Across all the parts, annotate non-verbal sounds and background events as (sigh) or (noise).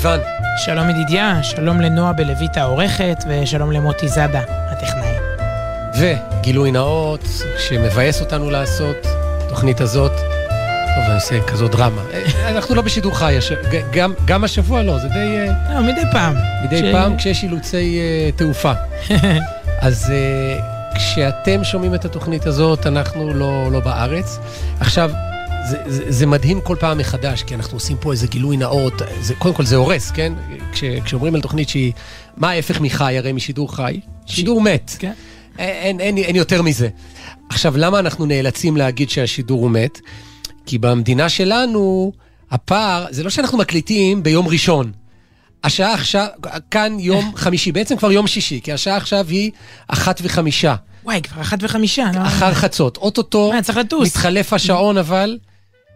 סיוון. שלום ידידיה, שלום לנועה בלויט העורכת, ושלום למוטי זאדה, הטכנאי. וגילוי נאות, שמבאס אותנו לעשות, התוכנית הזאת. טוב, אני עושה כזאת דרמה. אה, אנחנו לא בשידור חי. גם, גם השבוע לא, זה די... אה, לא, מדי פעם. מדי ש... פעם כשיש אילוצי uh, תעופה. (laughs) אז uh, כשאתם שומעים את התוכנית הזאת, אנחנו לא, לא בארץ. עכשיו, זה, זה, זה מדהים כל פעם מחדש, כי אנחנו עושים פה איזה גילוי נאות. זה, קודם כל זה הורס, כן? כש, כשאומרים על תוכנית שהיא... מה ההפך מחי, הרי משידור חי? שידור מת. כן. אין, אין, אין, אין יותר מזה. עכשיו, למה אנחנו נאלצים להגיד שהשידור הוא מת? כי במדינה שלנו, הפער, זה לא שאנחנו מקליטים ביום ראשון. השעה עכשיו, כאן יום (laughs) חמישי, בעצם כבר יום שישי, כי השעה עכשיו היא אחת וחמישה. וואי, כבר אחת וחמישה. לא? אחר חצות. אוטוטו מתחלף השעון אבל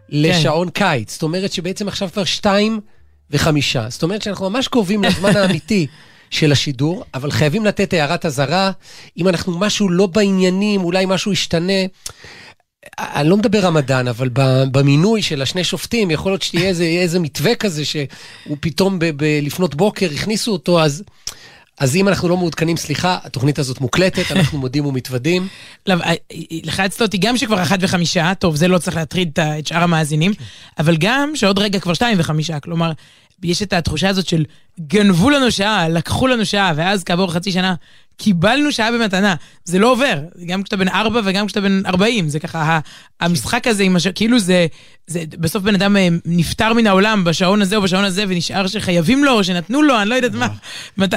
לשעון כן. קיץ. זאת אומרת שבעצם עכשיו כבר שתיים וחמישה. זאת אומרת שאנחנו ממש קרובים לזמן (laughs) האמיתי של השידור, אבל חייבים לתת הערת אזהרה. אם אנחנו משהו לא בעניינים, אולי משהו ישתנה. אני לא מדבר רמדאן, אבל במינוי של השני שופטים, יכול להיות שתהיה איזה, איזה מתווה כזה שהוא פתאום ב, ב, לפנות בוקר הכניסו אותו, אז... אז אם אנחנו לא מעודכנים, סליחה, התוכנית הזאת מוקלטת, אנחנו מודים ומתוודים. לא, אה, לחצת אותי גם שכבר אחת וחמישה, טוב, זה לא צריך להטריד את שאר המאזינים. אבל גם שעוד רגע כבר שתיים וחמישה, כלומר, יש את התחושה הזאת של גנבו לנו שעה, לקחו לנו שעה, ואז כעבור חצי שנה קיבלנו שעה במתנה. זה לא עובר, גם כשאתה בן ארבע וגם כשאתה בן ארבעים. זה ככה, המשחק הזה עם השעון, כאילו זה, זה, בסוף בן אדם אה, נפטר מן העולם בשעון הזה או בשעון הזה, ונשאר שחייבים לו או שנתנו לו, אני לא יודעת מה,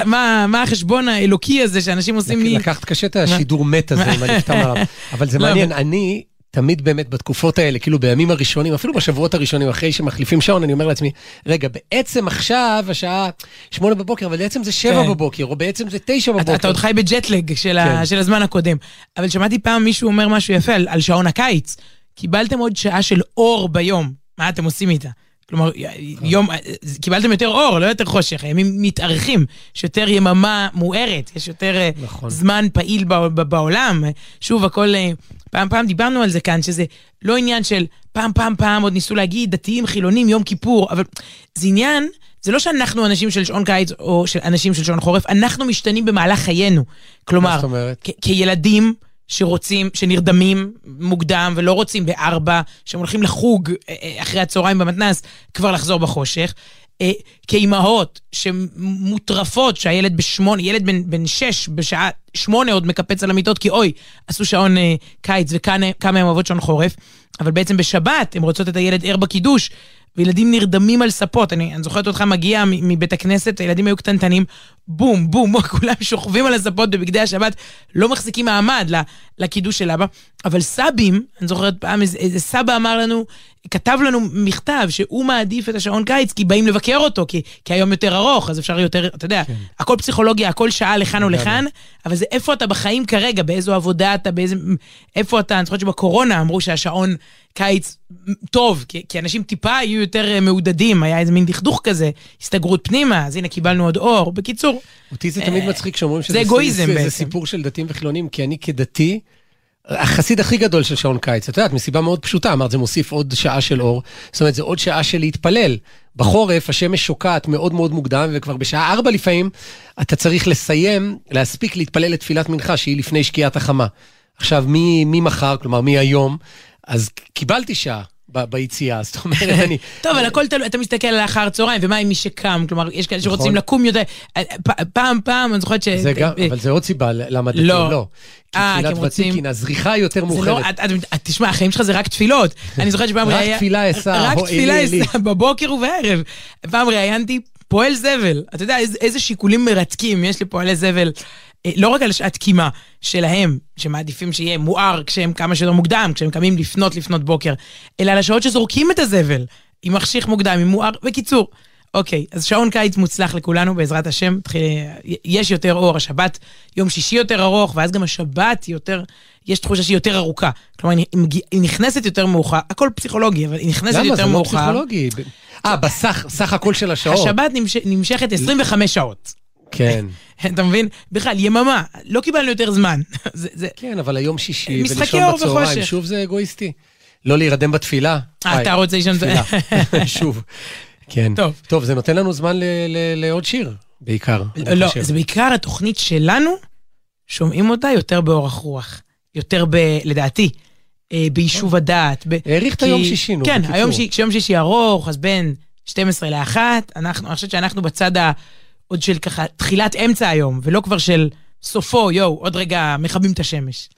מה, מה החשבון האלוקי הזה שאנשים עושים לי... לקחת קשה את השידור מת הזה עם הנפטר מהעולם. אבל זה לא, מעניין, אני... תמיד באמת בתקופות האלה, כאילו בימים הראשונים, אפילו בשבועות הראשונים, אחרי שמחליפים שעון, אני אומר לעצמי, רגע, בעצם עכשיו השעה שמונה בבוקר, אבל בעצם זה שבע כן. בבוקר, או בעצם זה תשע בבוקר. אתה, אתה עוד חי בג'טלג של, כן. ה, של הזמן הקודם. אבל שמעתי פעם מישהו אומר משהו יפה על, על שעון הקיץ. קיבלתם עוד שעה של אור ביום, מה אתם עושים איתה? כלומר, יום, קיבלתם יותר אור, לא יותר חושך, הימים מתארכים, יש יותר יממה מוארת, יש יותר אה, נכון. זמן פעיל בעולם. שוב, הכל, אה, פעם פעם דיברנו על זה כאן, שזה לא עניין של פעם פעם פעם עוד ניסו להגיד דתיים, חילונים, יום כיפור, אבל זה עניין, זה לא שאנחנו אנשים של שעון קיץ או של אנשים של שעון חורף, אנחנו משתנים במהלך חיינו. כלומר, אומרת? כילדים, שרוצים, שנרדמים מוקדם ולא רוצים בארבע, שהם הולכים לחוג אה, אה, אחרי הצהריים במתנ"ס, כבר לחזור בחושך. אה, כאימהות שמוטרפות שהילד בשמונה, ילד בן, בן שש בשעה שמונה עוד מקפץ על המיטות כי אוי, עשו שעון אה, קיץ וכמה הם אוהבות שעון חורף, אבל בעצם בשבת הן רוצות את הילד ער בקידוש וילדים נרדמים על ספות. אני, אני זוכרת אותך מגיע מבית הכנסת, הילדים היו קטנטנים, בום, בום, (laughs) כולם שוכבים על הספות בבגדי השבת, לא מחזיקים מעמד לקידוש של אבא. אבל סבים, אני זוכרת פעם איזה, איזה סבא אמר לנו, כתב לנו מכתב שהוא מעדיף את השעון קיץ כי באים לבקר אותו, כי, כי היום יותר ארוך, אז אפשר יותר, אתה יודע, כן. הכל פסיכולוגיה, הכל שעה לכאן או לכאן, אבל זה איפה אתה בחיים כרגע, באיזו עבודה אתה, באיזה... איפה אתה, אני זוכרת שבקורונה אמרו שהשעון קיץ טוב, כי, כי אנשים טיפה היו יותר אה, מעודדים, היה איזה מין דכדוך כזה, הסתגרות פנימה, אז הנה קיבלנו עוד אור. בקיצור... אותי זה תמיד אה, מצחיק שאומרים שזה אגואיזם בעצם. זה סיפור של דתיים וחילונים, כי אני כדתי... החסיד הכי גדול של שעון קיץ, את יודעת, מסיבה מאוד פשוטה, אמרת, זה מוסיף עוד שעה של אור, זאת אומרת, זה עוד שעה של להתפלל. בחורף השמש שוקעת מאוד מאוד מוקדם, וכבר בשעה ארבע לפעמים אתה צריך לסיים, להספיק להתפלל לתפילת מנחה, שהיא לפני שקיעת החמה. עכשיו, ממחר, כלומר מהיום, אז קיבלתי שעה. ביציאה, (laughs) זאת אומרת, אני... טוב, אבל הכל תלוי, אתה מסתכל על אחר צהריים, ומה עם מי שקם? כלומר, יש כאלה שרוצים נכון. לקום יותר. פעם, פעם, אני זוכרת ש... אבל זה עוד סיבה למה דתיים לא. לא. כי אה, תפילת ותיקין, הזריחה היא יותר לא- מאוחרת. תשמע, החיים שלך זה רק תפילות. (laughs) אני זוכרת שפעם ראיינתי... רק תפילה אסע, רק תפילה אסע, בבוקר ובערב. פעם ראיינתי פועל זבל. אתה יודע איזה שיקולים מרתקים יש לפועלי זבל. אה, לא רק על שעת קימה שלהם, שמעדיפים שיהיה מואר כשהם כמה שיותר מוקדם, כשהם קמים לפנות לפנות בוקר, אלא על השעות שזורקים את הזבל, עם מחשיך מוקדם, עם מואר, בקיצור. אוקיי, אז שעון קיץ מוצלח לכולנו, בעזרת השם. תחיל, יש יותר אור, השבת יום שישי יותר ארוך, ואז גם השבת יותר, יש תחושה שהיא יותר ארוכה. כלומר, היא נכנסת יותר מאוחר, הכל פסיכולוגי, אבל היא נכנסת יותר מאוחר. למה? זה לא פסיכולוגי. אה, בסך הכל של השעות. השבת נמשכת 25 שעות. כן. (laughs) אתה מבין? בכלל, יממה, לא קיבלנו יותר זמן. (laughs) זה, זה... כן, אבל היום שישי, ולישון בצהריים, שוב זה אגואיסטי. לא להירדם בתפילה. אה, אתה רוצה לישון... (laughs) שוב. כן. טוב. טוב, זה נותן לנו זמן ל- ל- לעוד שיר, בעיקר. לא. זה בעיקר התוכנית שלנו, שומעים אותה יותר באורך רוח. יותר ב... לדעתי, אה, ביישוב הדעת. האריך את היום שישי, נו, כן. היום שישי ארוך, אז בין 12 ל-1, אנחנו, אני חושבת שאנחנו בצד ה... עוד של ככה תחילת אמצע היום, ולא כבר של סופו, יואו, עוד רגע מכבים את השמש.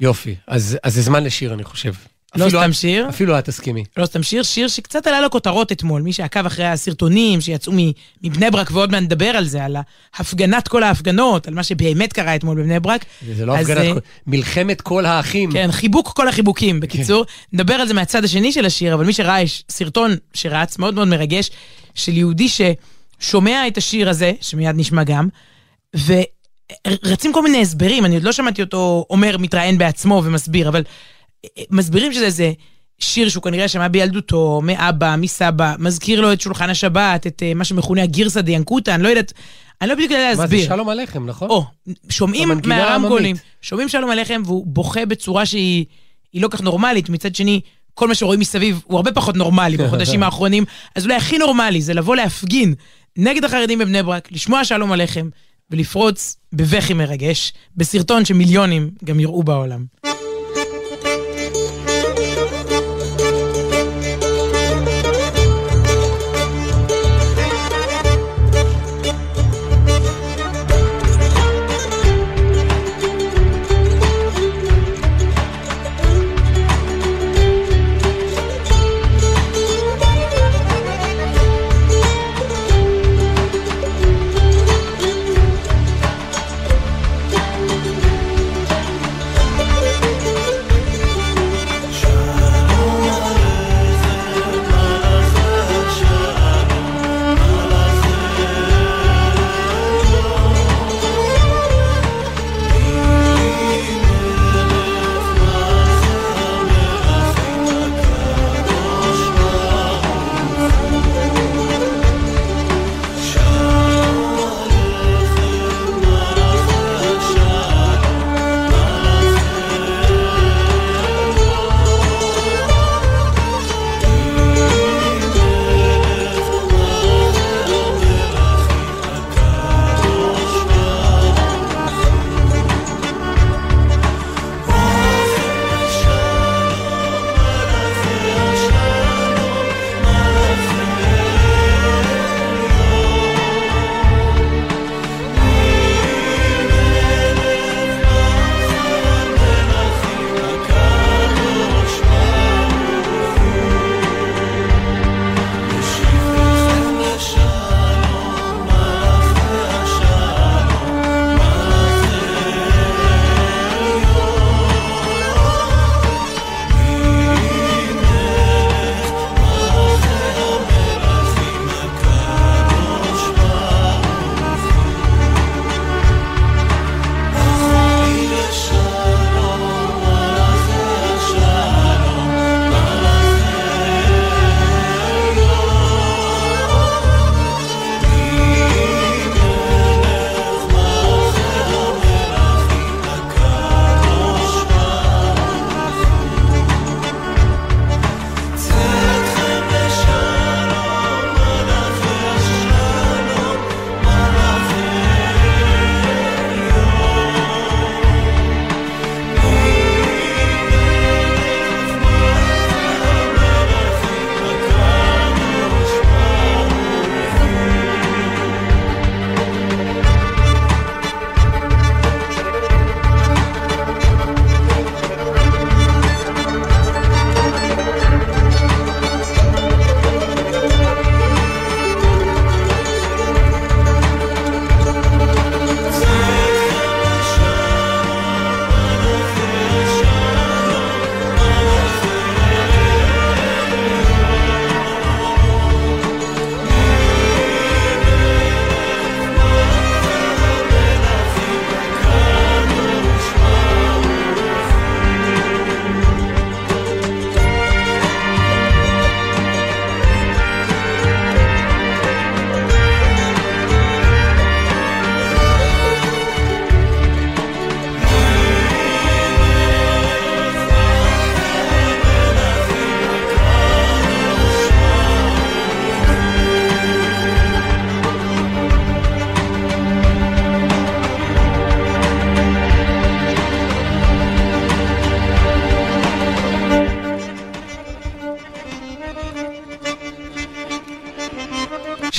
יופי, אז אז זה זמן לשיר, אני חושב. לא סתם שיר. אפילו את תסכימי. לא סתם שיר, שיר שקצת עלה לו כותרות אתמול, מי שעקב אחרי הסרטונים שיצאו מבני ברק, ועוד מעט נדבר על זה, על הפגנת כל ההפגנות, על מה שבאמת קרה אתמול בבני ברק. זה לא אז, הפגנת... אה, כל- מלחמת כל האחים. כן, חיבוק כל החיבוקים, בקיצור. נדבר על זה מהצד השני של השיר, אבל מי שראה, יש סרטון שרץ, מאוד מאוד מרגש, של יהודי ששומע את השיר הזה, שמיד נשמע גם, ורצים כל מיני הסברים, אני עוד לא שמעתי אותו אומר, מתראיין בעצמו ומסביר, אבל אה, מסבירים שזה איזה שיר שהוא כנראה שמע בילדותו, מאבא, מסבא, מזכיר לו את שולחן השבת, את אה, מה שמכונה הגירסא דיאנקותא, אני לא יודעת, אני לא בדיוק יודעת מה זה, להסביר. שלום עליכם, נכון? או, שומעים מהרמקולים. שומעים שלום עליכם, והוא בוכה בצורה שהיא היא לא כך נורמלית. מצד שני, כל מה שרואים מסביב הוא הרבה פחות נורמלי (laughs) בחודשים האחרונים. אז אולי הכי נורמלי זה לבוא להפגין נגד החרדים בבני ברק, לשמוע שלום עליכם, ולפרוץ בבכי מרגש, בסרטון שמיליונים גם יראו בעולם.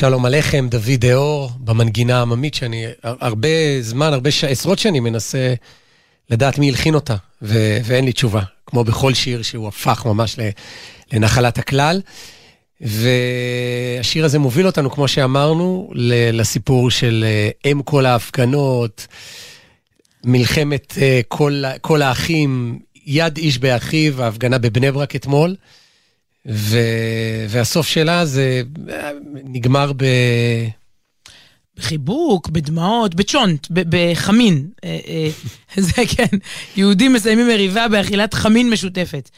שלום עליכם, דוד דאור, במנגינה העממית, שאני הרבה זמן, הרבה ש... עשרות שנים מנסה לדעת מי הלחין אותה, ו... ואין לי תשובה, כמו בכל שיר שהוא הפך ממש לנחלת הכלל. והשיר הזה מוביל אותנו, כמו שאמרנו, לסיפור של אה, אם כל ההפגנות, מלחמת אה, כל, כל האחים, יד איש באחיו, ההפגנה בבני ברק אתמול. ו... והסוף שלה זה אה, נגמר ב... בחיבוק, בדמעות, בצ'ונט, בחמין. (laughs) זה כן, יהודים מסיימים מריבה באכילת חמין משותפת.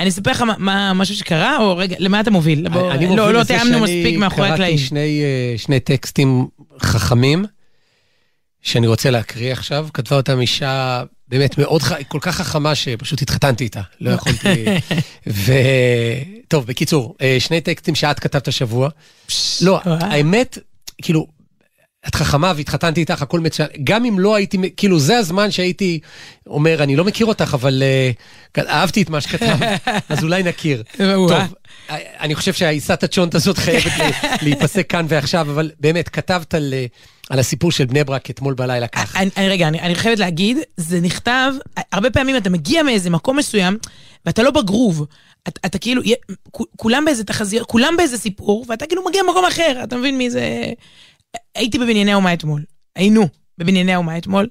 אני אספר לך מה, משהו שקרה, או רגע, למה אתה מוביל? בוא, אני מוביל לא, לא תיאמנו מספיק מאחורי הקלעים. קראתי שני, אה, שני טקסטים חכמים, שאני רוצה להקריא עכשיו. כתבה אותם אישה באמת מאוד, כל כך חכמה, שפשוט התחתנתי איתה, לא יכולתי... (laughs) ו... טוב, בקיצור, אה, שני טקסטים שאת כתבת השבוע. לא, האמת, כאילו, את חכמה והתחתנתי איתך, הכל מצוין. גם אם לא הייתי, כאילו, זה הזמן שהייתי אומר, אני לא מכיר אותך, אבל uh, אהבתי את מה שכתבת, (laughs) אז אולי נכיר. טוב, אני חושב שהעיסת הצ'ונט הזאת חייבת להיפסק כאן ועכשיו, אבל באמת, כתבת על, אה, על הסיפור של בני ברק אתמול בלילה ככה. אני, אני, רגע, אני, אני חייבת להגיד, זה נכתב, הרבה פעמים אתה מגיע מאיזה מקום מסוים, ואתה לא בגרוב. אתה, אתה כאילו, כולם באיזה תחזיות, כולם באיזה סיפור, ואתה כאילו מגיע למקום אחר, אתה מבין מי זה... הייתי בבנייני האומה אתמול, היינו בבנייני האומה אתמול,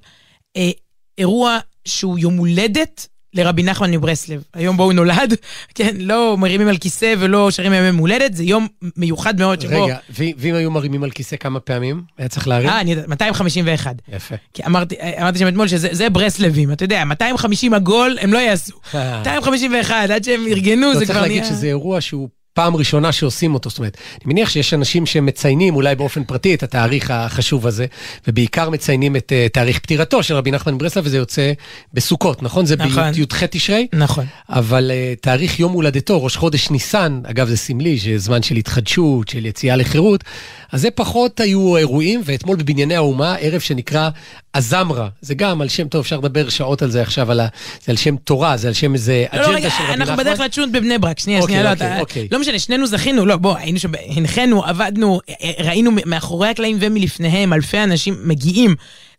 אה, אירוע שהוא יום הולדת לרבי נחמן מברסלב. היום בו הוא נולד, (laughs) כן, לא מרימים על כיסא ולא שרים ימי הולדת, זה יום מיוחד מאוד שבו... רגע, ואם היו מרימים על כיסא כמה פעמים? היה צריך להרים? אה, אני יודע, 251. יפה. כי אמרתי, אמרתי שם אתמול שזה ברסלבים, אתה יודע, 250 עגול הם לא יעשו. 251, אה. עד שהם ארגנו, זה כבר נהיה... לא צריך להגיד שזה אירוע שהוא פעם ראשונה שעושים אותו. זאת אומרת, אני מניח שיש אנשים שמציינים אולי באופן פרטי את התאריך החשוב הזה, ובעיקר מציינים את uh, תאריך פטירתו של רבי נחמן מברסלב, וזה יוצא בסוכות, נכון? זה נכון. בי"ח תשרי? נכון. אבל uh, תאריך יום הולדתו, ראש חודש ניסן, אגב זה סמלי, שזה זמן של התחדשות, של יציאה לחירות, אז זה פחות היו אירועים, ואתמול בבנייני האומה, ערב שנקרא הזמרה, זה גם על שם טוב, אפשר לדבר שעות על זה עכשיו, על ה... זה על שם תורה, זה על שם איזה לא, לא אג'נדה לא, של רבי נחמן. אנחנו בדרך לצ'ונט בבני ברק, שנייה, אוקיי, שנייה, אוקיי, לא, אוקיי. אתה, לא משנה, שנינו זכינו, לא, בוא, היינו שם, הנחינו, עבדנו, ראינו מאחורי הקלעים ומלפניהם, אלפי אנשים מגיעים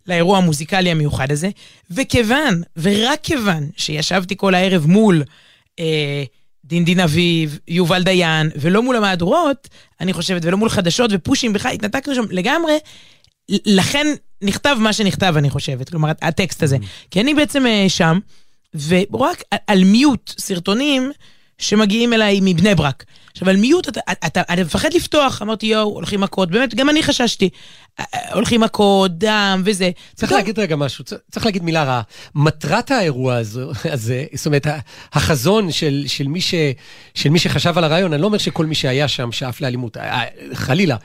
לאירוע המוזיקלי המיוחד הזה, וכיוון, ורק כיוון, שישבתי כל הערב מול... אה, דין דין אביב, יובל דיין, ולא מול המהדורות, אני חושבת, ולא מול חדשות ופושים, בכלל התנתקנו שם לגמרי. לכן נכתב מה שנכתב, אני חושבת, כלומר, הטקסט הזה. Mm-hmm. כי אני בעצם אה, שם, ורק על מיוט סרטונים שמגיעים אליי מבני ברק. עכשיו, על מיוט, אתה, אתה, אתה מפחד לפתוח, אמרתי, יואו, הולכים מכות, באמת, גם אני חששתי. הולכים מכות, דם וזה. צריך להגיד רגע משהו, צריך להגיד מילה רעה. מטרת האירוע הזה, זאת אומרת, החזון של, של, מי ש, של מי שחשב על הרעיון, אני לא אומר שכל מי שהיה שם שאף לאלימות, אה, חלילה,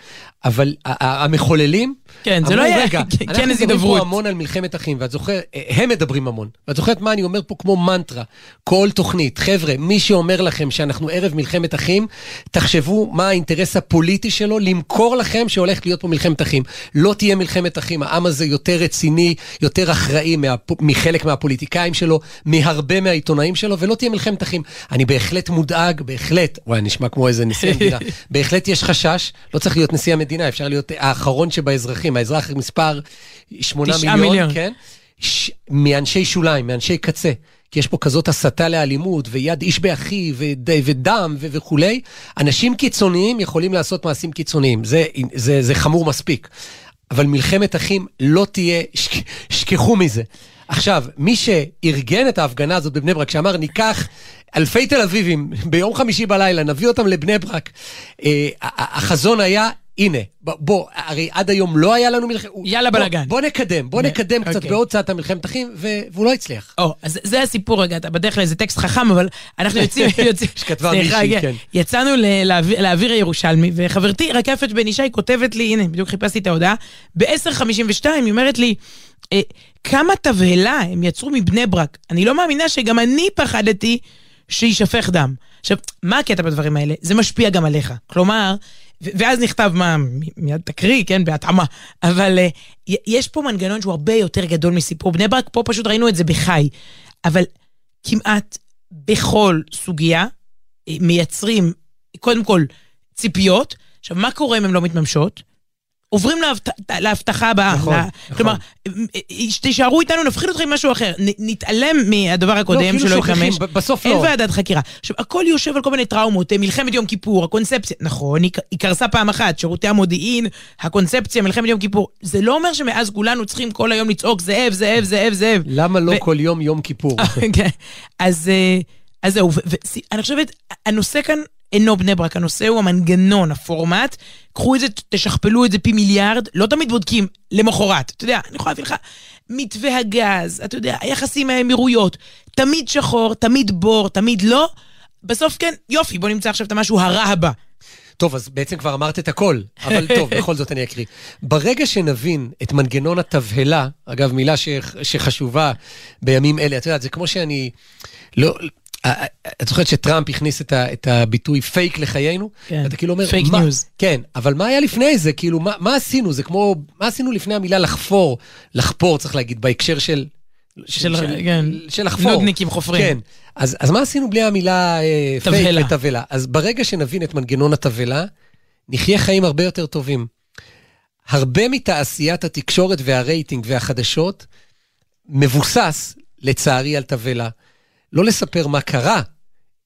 אבל המחוללים, כן, זה לא היה (laughs) כן איזה דברות. אנחנו מדברים פה המון על מלחמת אחים, ואת זוכרת, הם מדברים המון. ואת זוכרת מה אני אומר פה כמו מנטרה, כל תוכנית. חבר'ה, מי שאומר לכם שאנחנו ערב מלחמת אחים, תחשבו מה האינטרס הפוליטי שלו למכור לכם שהולכת להיות פה מלחמת אחים. לא תהיה מלחמת אחים, העם הזה יותר רציני, יותר אחראי מה, מחלק מהפוליטיקאים שלו, מהרבה מהעיתונאים שלו, ולא תהיה מלחמת אחים. אני בהחלט מודאג, בהחלט, וואי, נשמע כמו איזה נשיא המדינה, (laughs) בהחלט יש חשש, לא צריך להיות נשיא המדינה, אפשר להיות האחרון שבאזרחים, האזרח מספר 8 מיליון, מיליון, כן? ש... מאנשי שוליים, מאנשי קצה. כי יש פה כזאת הסתה לאלימות, ויד איש באחיו, וד, ודם ו- וכולי, אנשים קיצוניים יכולים לעשות מעשים קיצוניים, זה, זה, זה חמור מספיק. אבל מלחמת אחים לא תהיה, שכ, שכחו מזה. עכשיו, מי שארגן את ההפגנה הזאת בבני ברק, שאמר, ניקח אלפי תל אביבים ביום חמישי בלילה, נביא אותם לבני ברק, אה, החזון היה הנה, בוא, הרי עד היום לא היה לנו מלחמת... יאללה בלאגן. בוא נקדם, בוא נקדם קצת אוקיי. בעוד צעד את המלחמת אחים, והוא לא הצליח. או, אז זה הסיפור רגע, אתה בדרך לאיזה טקסט חכם, אבל אנחנו (laughs) יוצאים... שכתבה מישהי, כן. יצאנו לאוויר הירושלמי, וחברתי רקפת בן ישי כותבת לי, הנה, בדיוק חיפשתי את ההודעה, ב-10.52 היא אומרת לי, אה, כמה תבהלה הם יצרו מבני ברק. אני לא מאמינה שגם אני פחדתי שיישפך דם. עכשיו, מה הקטע בדברים האלה? זה משפיע גם עליך. כלומר, ואז נכתב מה, מיד תקריא, כן, בהתאמה. אבל uh, יש פה מנגנון שהוא הרבה יותר גדול מסיפור בני ברק, פה פשוט ראינו את זה בחי. אבל כמעט בכל סוגיה uh, מייצרים, קודם כל, ציפיות, עכשיו, מה קורה אם הן לא מתממשות? עוברים להבטחה הבאה. נכון, נכון. כלומר, תישארו איתנו, נפחיד אתכם עם משהו אחר. נתעלם מהדבר הקודם לא, שלא התממש. בסוף לא. אין ועדת חקירה. עכשיו, הכל יושב על כל מיני טראומות, אה, מלחמת יום כיפור, הקונספציה, נכון, היא קרסה פעם אחת, שירותי המודיעין, הקונספציה, מלחמת יום כיפור. זה לא אומר שמאז כולנו צריכים כל היום לצעוק זאב, זאב, זאב, זאב. למה לא כל יום יום כיפור? (laughs) כן. אז זהו, ואני חושבת, הנושא כאן אינו בני ברק, הנושא הוא המנגנון, הפורמט. קחו את זה, תשכפלו את זה פי מיליארד, לא תמיד בודקים למחרת. אתה יודע, אני יכולה להביא לך מתווה הגז, אתה יודע, היחסים מהאמירויות, תמיד שחור, תמיד בור, תמיד לא. בסוף כן, יופי, בוא נמצא עכשיו את המשהו הרע הבא. טוב, אז בעצם כבר אמרת את הכל, אבל טוב, (laughs) בכל זאת אני אקריא. ברגע שנבין את מנגנון התבהלה, אגב, מילה ש... שחשובה בימים אלה, את יודעת, זה כמו שאני... לא, את זוכרת שטראמפ הכניס את, ה, את הביטוי פייק לחיינו? כן, אתה כאילו אומר, פייק ניוז. כן, אבל מה היה לפני זה? כאילו, מה, מה עשינו? זה כמו, מה עשינו לפני המילה לחפור? לחפור, צריך להגיד, בהקשר של... של, של, כן, של לחפור. נודניקים חופרים. כן, אז, אז מה עשינו בלי המילה אה, פייק. ותבהלה? אז ברגע שנבין את מנגנון התבהלה, נחיה חיים הרבה יותר טובים. הרבה מתעשיית התקשורת והרייטינג והחדשות מבוסס, לצערי, על תבהלה. לא לספר מה קרה,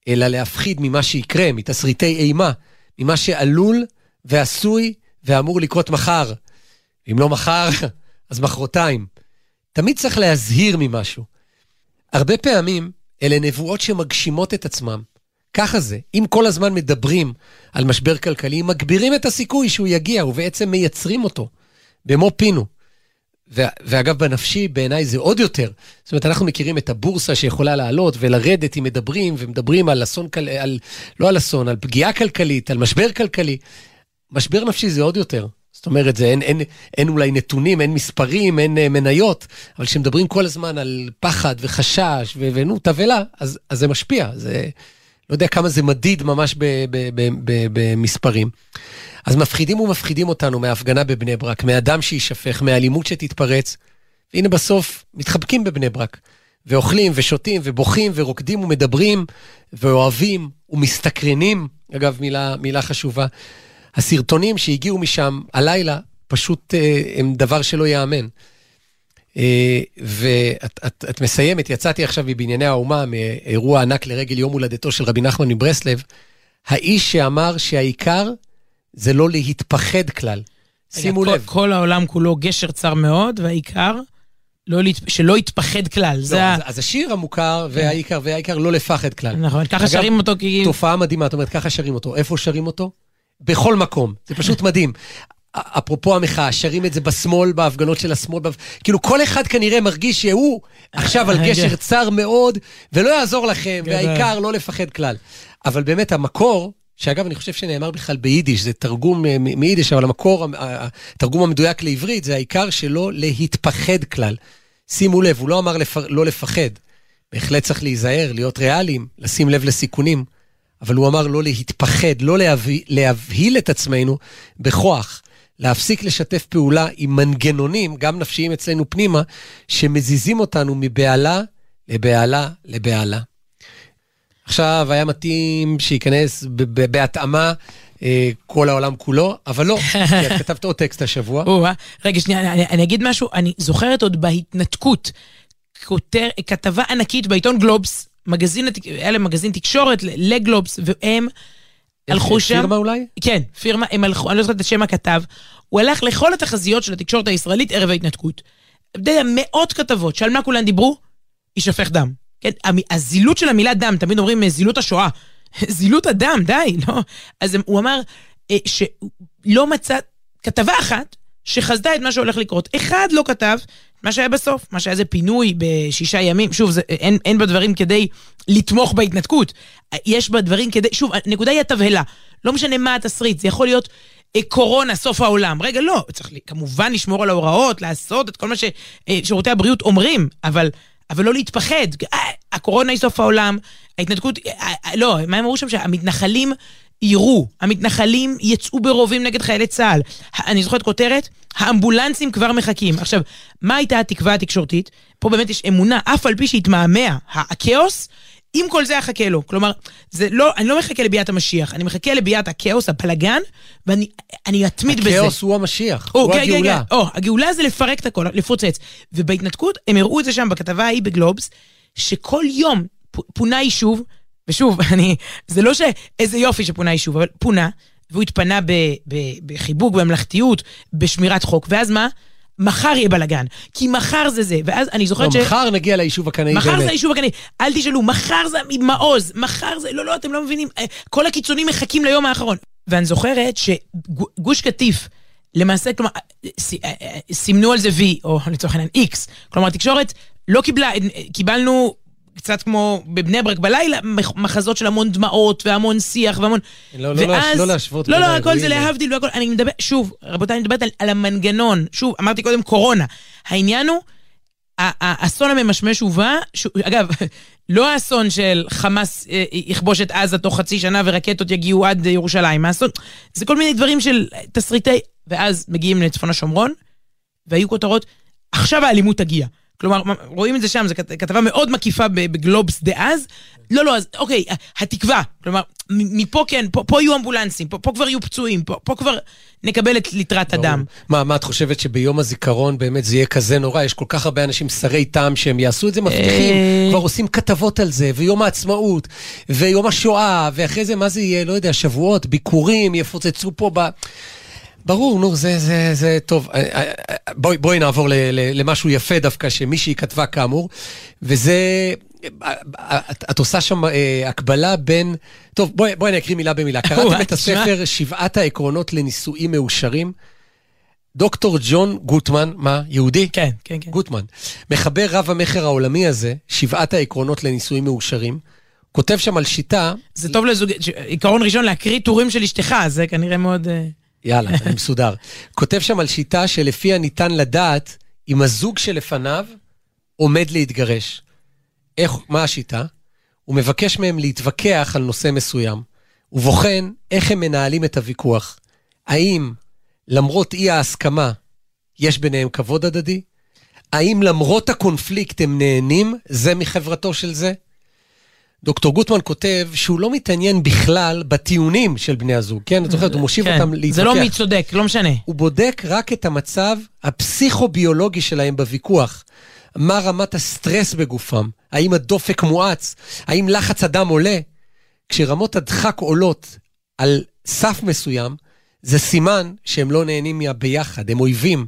אלא להפחיד ממה שיקרה, מתסריטי אימה, ממה שעלול ועשוי ואמור לקרות מחר. אם לא מחר, אז מחרתיים. תמיד צריך להזהיר ממשהו. הרבה פעמים אלה נבואות שמגשימות את עצמם. ככה זה. אם כל הזמן מדברים על משבר כלכלי, מגבירים את הסיכוי שהוא יגיע, ובעצם מייצרים אותו. במו פינו. ואגב, בנפשי, בעיניי זה עוד יותר. זאת אומרת, אנחנו מכירים את הבורסה שיכולה לעלות ולרדת אם מדברים, ומדברים על אסון, על, לא על אסון, על פגיעה כלכלית, על משבר כלכלי. משבר נפשי זה עוד יותר. זאת אומרת, זה אין, אין, אין אולי נתונים, אין מספרים, אין אה, מניות, אבל כשמדברים כל הזמן על פחד וחשש ונו, תבהלה, אז, אז זה משפיע. זה, לא יודע כמה זה מדיד ממש במספרים. אז מפחידים ומפחידים אותנו מההפגנה בבני ברק, מהדם שיישפך, מהאלימות שתתפרץ, והנה בסוף מתחבקים בבני ברק, ואוכלים ושותים ובוכים ורוקדים ומדברים, ואוהבים ומסתקרנים, אגב, מילה, מילה חשובה. הסרטונים שהגיעו משם הלילה פשוט אה, הם דבר שלא ייאמן. אה, ואת את, את מסיימת, יצאתי עכשיו מבנייני האומה, מאירוע ענק לרגל יום הולדתו של רבי נחמן מברסלב, האיש שאמר שהעיקר זה לא להתפחד כלל. שימו כל, לב. כל העולם כולו גשר צר מאוד, והעיקר, לא, שלא יתפחד כלל. לא, זה אז, ה... אז השיר המוכר והעיקר, והעיקר לא לפחד כלל. נכון, ככה אגב, שרים אותו כי... תופעה מדהימה, את אומרת, ככה שרים אותו. איפה שרים אותו? בכל מקום. זה פשוט מדהים. אפרופו המחאה, שרים את זה בשמאל, בהפגנות של השמאל, בהפ... כאילו כל אחד כנראה מרגיש שהוא עכשיו על גשר צר מאוד, ולא יעזור לכם, והעיקר לא לפחד כלל. אבל באמת המקור, שאגב, אני חושב שנאמר בכלל ביידיש, זה תרגום מיידיש, אבל המקור, התרגום המדויק לעברית, זה העיקר שלא להתפחד כלל. שימו לב, הוא לא אמר לפ... לא לפחד. בהחלט צריך להיזהר, להיות ריאליים, לשים לב לסיכונים. אבל הוא אמר לא להתפחד, לא להביא, להבהיל את עצמנו בכוח. להפסיק לשתף פעולה עם מנגנונים, גם נפשיים אצלנו פנימה, שמזיזים אותנו מבהלה לבהלה לבהלה. עכשיו היה מתאים שייכנס בהתאמה אה, כל העולם כולו, אבל לא, (laughs) כי את כתבת עוד טקסט השבוע. רגע, שנייה, אני, אני אגיד משהו, אני זוכרת עוד בהתנתקות, כותר, כתבה ענקית בעיתון גלובס, מגזין, היה להם מגזין תקשורת לגלובס, והם הלכו שם... פירמה אולי? כן, פירמה, הם הלכו, אני לא זוכרת את שם הכתב, הוא הלך לכל התחזיות של התקשורת הישראלית ערב ההתנתקות. יודע, מאות כתבות, שעל מה כולן דיברו? יישפך דם. כן, הזילות של המילה דם, תמיד אומרים זילות השואה. (laughs) זילות הדם, די, (laughs) לא. אז הוא אמר אה, שלא מצא כתבה אחת שחזתה את מה שהולך לקרות. אחד לא כתב מה שהיה בסוף, מה שהיה זה פינוי בשישה ימים. שוב, זה, אין, אין בדברים כדי לתמוך בהתנתקות. יש בדברים כדי, שוב, הנקודה היא התבהלה. לא משנה מה התסריט, זה יכול להיות אה, קורונה, סוף העולם. רגע, לא, צריך כמובן לשמור על ההוראות, לעשות את כל מה ששירותי הבריאות אומרים, אבל... אבל לא להתפחד. הקורונה היא סוף העולם, ההתנתקות, לא, מה הם אמרו שם? שהמתנחלים יירו, המתנחלים יצאו ברובים נגד חיילי צה"ל. אני זוכרת כותרת, האמבולנסים כבר מחכים. עכשיו, מה הייתה התקווה התקשורתית? פה באמת יש אמונה, אף על פי שהתמהמה הכאוס, אם כל זה יחכה לו, כלומר, זה לא, אני לא מחכה לביאת המשיח, אני מחכה לביאת הכאוס, הפלגן, ואני אתמיד בזה. הכאוס הוא המשיח, או, הוא כן, הגאולה. כן, כן. או, הגאולה זה לפרק את הכל, לפוצץ. ובהתנתקות, הם הראו את זה שם בכתבה ההיא בגלובס, שכל יום פונה יישוב, ושוב, (laughs) אני, זה לא שאיזה יופי שפונה יישוב, אבל פונה, והוא התפנה בחיבוק, בממלכתיות, בשמירת חוק, ואז מה? מחר יהיה בלאגן, כי מחר זה זה, ואז אני זוכרת לא, ש... מחר נגיע ליישוב הקנאי מחר באמת. מחר זה היישוב הקנאי, אל תשאלו, מחר זה מעוז, מחר זה... לא, לא, אתם לא מבינים, אה, כל הקיצונים מחכים ליום האחרון. ואני זוכרת שגוש קטיף, למעשה, כלומר, אה, אה, סימנו על זה V, או לצורך העניין X, כלומר, התקשורת לא קיבלה, קיבלנו קצת כמו בבני ברק בלילה, מחזות של המון דמעות והמון שיח והמון... לא, לא, ואז, לא להשוות לא, לא, הכל זה להבדיל והכל. אני מדבר, שוב, רבותיי, אני מדברת על, על המנגנון. שוב, אמרתי קודם קורונה. העניין הוא, האסון הממשמש ובא, אגב, (laughs) לא האסון של חמאס אה, יכבוש את עזה תוך חצי שנה ורקטות יגיעו עד ירושלים. האסון, זה כל מיני דברים של תסריטי... ואז מגיעים לצפון השומרון, והיו כותרות, עכשיו האלימות תגיע. כלומר, רואים את זה שם, זו כתבה מאוד מקיפה בגלובס דאז. לא, לא, אז אוקיי, התקווה. כלומר, מפה כן, פה, פה יהיו אמבולנסים, פה, פה כבר יהיו פצועים, פה, פה כבר נקבל את ליטרת הדם. מה, מה את חושבת שביום הזיכרון באמת זה יהיה כזה נורא? יש כל כך הרבה אנשים שרי טעם שהם יעשו את זה מבטיחים, אה. כבר עושים כתבות על זה, ויום העצמאות, ויום השואה, ואחרי זה מה זה יהיה? לא יודע, שבועות, ביקורים, יפוצצו פה ב... ברור, נו, זה, זה, זה טוב. אה, אה, אה, בואי, בואי נעבור למשהו יפה דווקא, שמישהי כתבה כאמור, וזה... את, את עושה שם אה, הקבלה בין... טוב, בואי, בואי אני אקריא מילה במילה. (laughs) קראתם את הספר שבעת העקרונות לנישואים מאושרים? דוקטור ג'ון גוטמן, מה, יהודי? כן, כן, כן. גוטמן. מחבר רב המכר העולמי הזה, שבעת העקרונות לנישואים מאושרים, כותב שם על שיטה... זה טוב לזוג... עיקרון ראשון, להקריא טורים של אשתך, זה כנראה מאוד... יאללה, אני מסודר. כותב שם על שיטה שלפיה ניתן לדעת אם הזוג שלפניו עומד להתגרש. איך, מה השיטה? הוא מבקש מהם להתווכח על נושא מסוים, ובוחן איך הם מנהלים את הוויכוח. האם למרות אי ההסכמה יש ביניהם כבוד הדדי? האם למרות הקונפליקט הם נהנים זה מחברתו של זה? דוקטור גוטמן כותב שהוא לא מתעניין בכלל בטיעונים של בני הזוג, כן? את זוכרת, הוא מושיב כן. אותם להתווכח. זה לא מי צודק, לא משנה. הוא בודק רק את המצב הפסיכו-ביולוגי שלהם בוויכוח. מה רמת הסטרס בגופם? האם הדופק מואץ? האם לחץ הדם עולה? כשרמות הדחק עולות על סף מסוים, זה סימן שהם לא נהנים מהביחד, הם אויבים,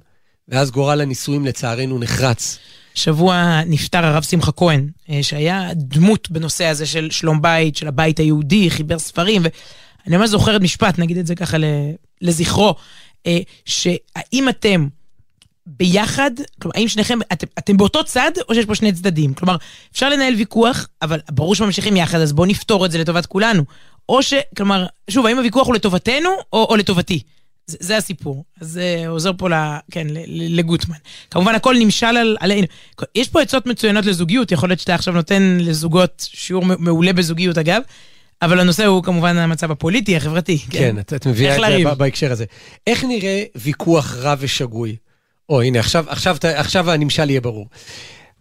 ואז גורל הנישואים לצערנו נחרץ. שבוע נפטר הרב שמחה כהן, אה, שהיה דמות בנושא הזה של שלום בית, של הבית היהודי, חיבר ספרים, ואני ממש זוכרת משפט, נגיד את זה ככה לזכרו, אה, שהאם אתם ביחד, כלומר, האם שניכם, אתם, אתם באותו צד, או שיש פה שני צדדים? כלומר, אפשר לנהל ויכוח, אבל ברור שממשיכים יחד, אז בואו נפתור את זה לטובת כולנו. או ש... כלומר, שוב, האם הוויכוח הוא לטובתנו, או, או לטובתי? זה, זה הסיפור. אז זה עוזר פה ל, כן, לגוטמן. כמובן, הכל נמשל על, עלינו. יש פה עצות מצוינות לזוגיות, יכול להיות שאתה עכשיו נותן לזוגות שיעור מעולה בזוגיות, אגב. אבל הנושא הוא כמובן המצב הפוליטי, החברתי. כן, כן את, את מביאה את זה בהקשר הזה. איך נראה ויכוח רע ושגוי? או, הנה, עכשיו, עכשיו, עכשיו הנמשל יהיה ברור.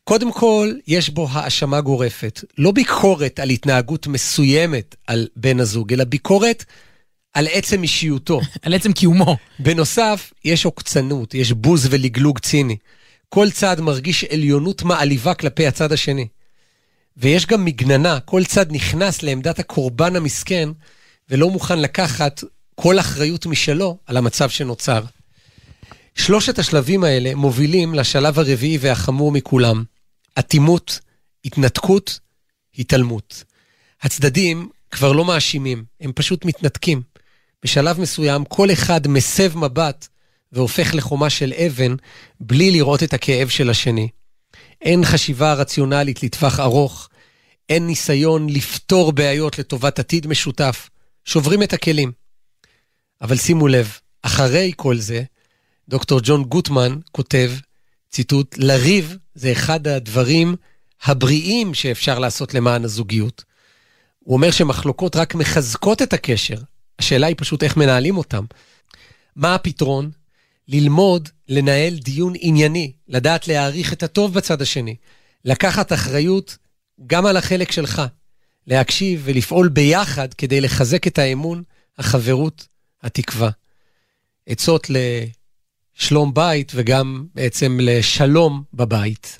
קודם כל, יש בו האשמה גורפת. לא ביקורת על התנהגות מסוימת על בן הזוג, אלא ביקורת על עצם אישיותו. (laughs) על עצם קיומו. בנוסף, יש עוקצנות, יש בוז ולגלוג ציני. כל צד מרגיש עליונות מעליבה כלפי הצד השני. ויש גם מגננה, כל צד נכנס לעמדת הקורבן המסכן, ולא מוכן לקחת כל אחריות משלו על המצב שנוצר. שלושת השלבים האלה מובילים לשלב הרביעי והחמור מכולם, אטימות, התנתקות, התעלמות. הצדדים כבר לא מאשימים, הם פשוט מתנתקים. בשלב מסוים כל אחד מסב מבט והופך לחומה של אבן בלי לראות את הכאב של השני. אין חשיבה רציונלית לטווח ארוך, אין ניסיון לפתור בעיות לטובת עתיד משותף, שוברים את הכלים. אבל שימו לב, אחרי כל זה, דוקטור ג'ון גוטמן כותב, ציטוט, לריב זה אחד הדברים הבריאים שאפשר לעשות למען הזוגיות. הוא אומר שמחלוקות רק מחזקות את הקשר, השאלה היא פשוט איך מנהלים אותם. מה הפתרון? ללמוד לנהל דיון ענייני, לדעת להעריך את הטוב בצד השני, לקחת אחריות גם על החלק שלך. להקשיב ולפעול ביחד כדי לחזק את האמון, החברות, התקווה. עצות לשלום בית וגם בעצם לשלום בבית.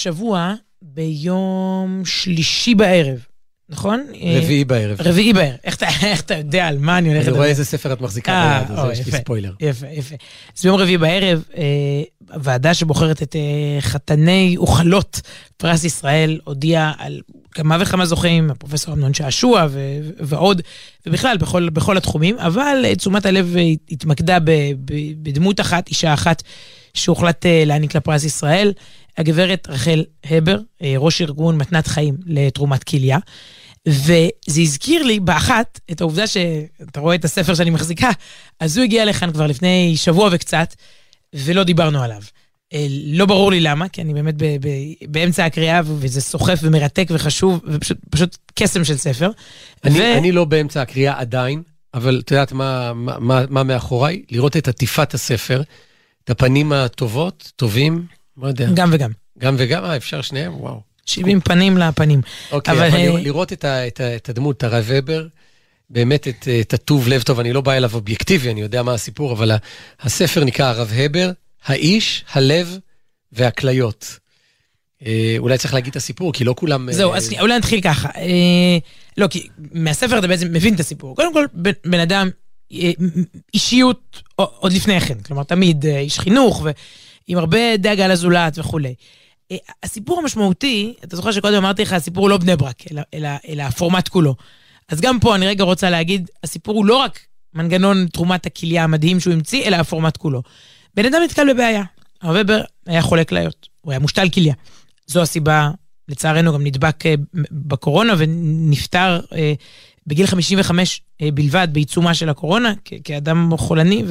השבוע ביום שלישי בערב, נכון? רביעי בערב. רביעי בערב. איך אתה, (laughs) איך אתה יודע על מה אני הולך לדבר? אני רואה איזה ספר את מחזיקה אה, ביד, אז יש לי ספוילר. יפה, יפה. אז ביום רביעי בערב, אה, הוועדה שבוחרת את אה, חתני וכלות פרס ישראל הודיעה על כמה וכמה זוכים, הפרופסור אמנון שעשוע ועוד, ובכלל, בכל, בכל התחומים, אבל תשומת הלב התמקדה בדמות אחת, אישה אחת, שהוחלט להעניק לה פרס ישראל. הגברת רחל הבר, אה, ראש ארגון מתנת חיים לתרומת כליה. וזה הזכיר לי באחת את העובדה שאתה רואה את הספר שאני מחזיקה, אז הוא הגיע לכאן כבר לפני שבוע וקצת, ולא דיברנו עליו. אה, לא ברור לי למה, כי אני באמת ב- ב- באמצע הקריאה, וזה סוחף ומרתק וחשוב, ופשוט קסם של ספר. אני, ו... אני לא באמצע הקריאה עדיין, אבל את יודעת מה, מה, מה, מה מאחוריי? לראות את עטיפת הספר, את הפנים הטובות, טובים, לא יודע. גם וגם. גם וגם? אה, אפשר שניהם? וואו. 70 פנים לפנים. אוקיי, אבל, אבל אה, לראות את, ה, את, ה, את הדמות, הרב ובר, באמת את, את הטוב לב טוב, אני לא בא אליו אובייקטיבי, אני יודע מה הסיפור, אבל הספר נקרא הרב הבר, האיש, הלב והכליות. אה, אולי צריך להגיד את הסיפור, כי לא כולם... אה, זהו, אז אולי נתחיל ככה. אה, לא, כי מהספר אתה בעצם מבין את הסיפור. קודם כל, בן, אדם, אה, אישיות עוד לפני כן. כלומר, תמיד אה, איש חינוך, ו... עם הרבה דאגה לזולת וכולי. אה, הסיפור המשמעותי, אתה זוכר שקודם אמרתי לך, הסיפור הוא לא בני ברק, אלא, אלא, אלא הפורמט כולו. אז גם פה אני רגע רוצה להגיד, הסיפור הוא לא רק מנגנון תרומת הכליה המדהים שהוא המציא, אלא הפורמט כולו. בן אדם נתקל בבעיה. הרב ובר היה חולה כליות, הוא היה מושתל כליה. זו הסיבה לצערנו גם נדבק אה, בקורונה ונפטר אה, בגיל 55 אה, בלבד בעיצומה של הקורונה, כאדם חולני,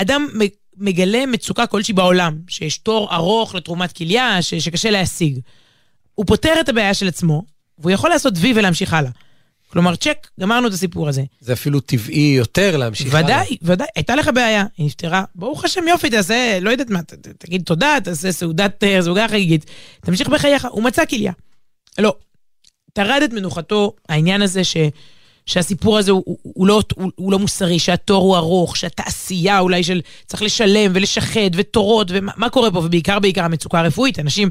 ואדם מגלה מצוקה כלשהי בעולם, שיש תור ארוך לתרומת כליה, שקשה להשיג. הוא פותר את הבעיה של עצמו, והוא יכול לעשות וי ולהמשיך הלאה. כלומר, צ'ק, גמרנו את הסיפור הזה. זה אפילו טבעי יותר להמשיך הלאה. ודאי, ודאי. הייתה לך בעיה, היא נפתרה. ברוך השם, יופי, תעשה, לא יודעת מה, ת, ת, תגיד תודה, תעשה סעודת זוגה אה, חגיגית. תמשיך בחייך. הוא מצא כליה. לא. טרד את מנוחתו העניין הזה ש... שהסיפור הזה הוא, הוא, לא, הוא, הוא לא מוסרי, שהתור הוא ארוך, שהתעשייה אולי של צריך לשלם ולשחד ותורות, ומה קורה פה, ובעיקר בעיקר המצוקה הרפואית, אנשים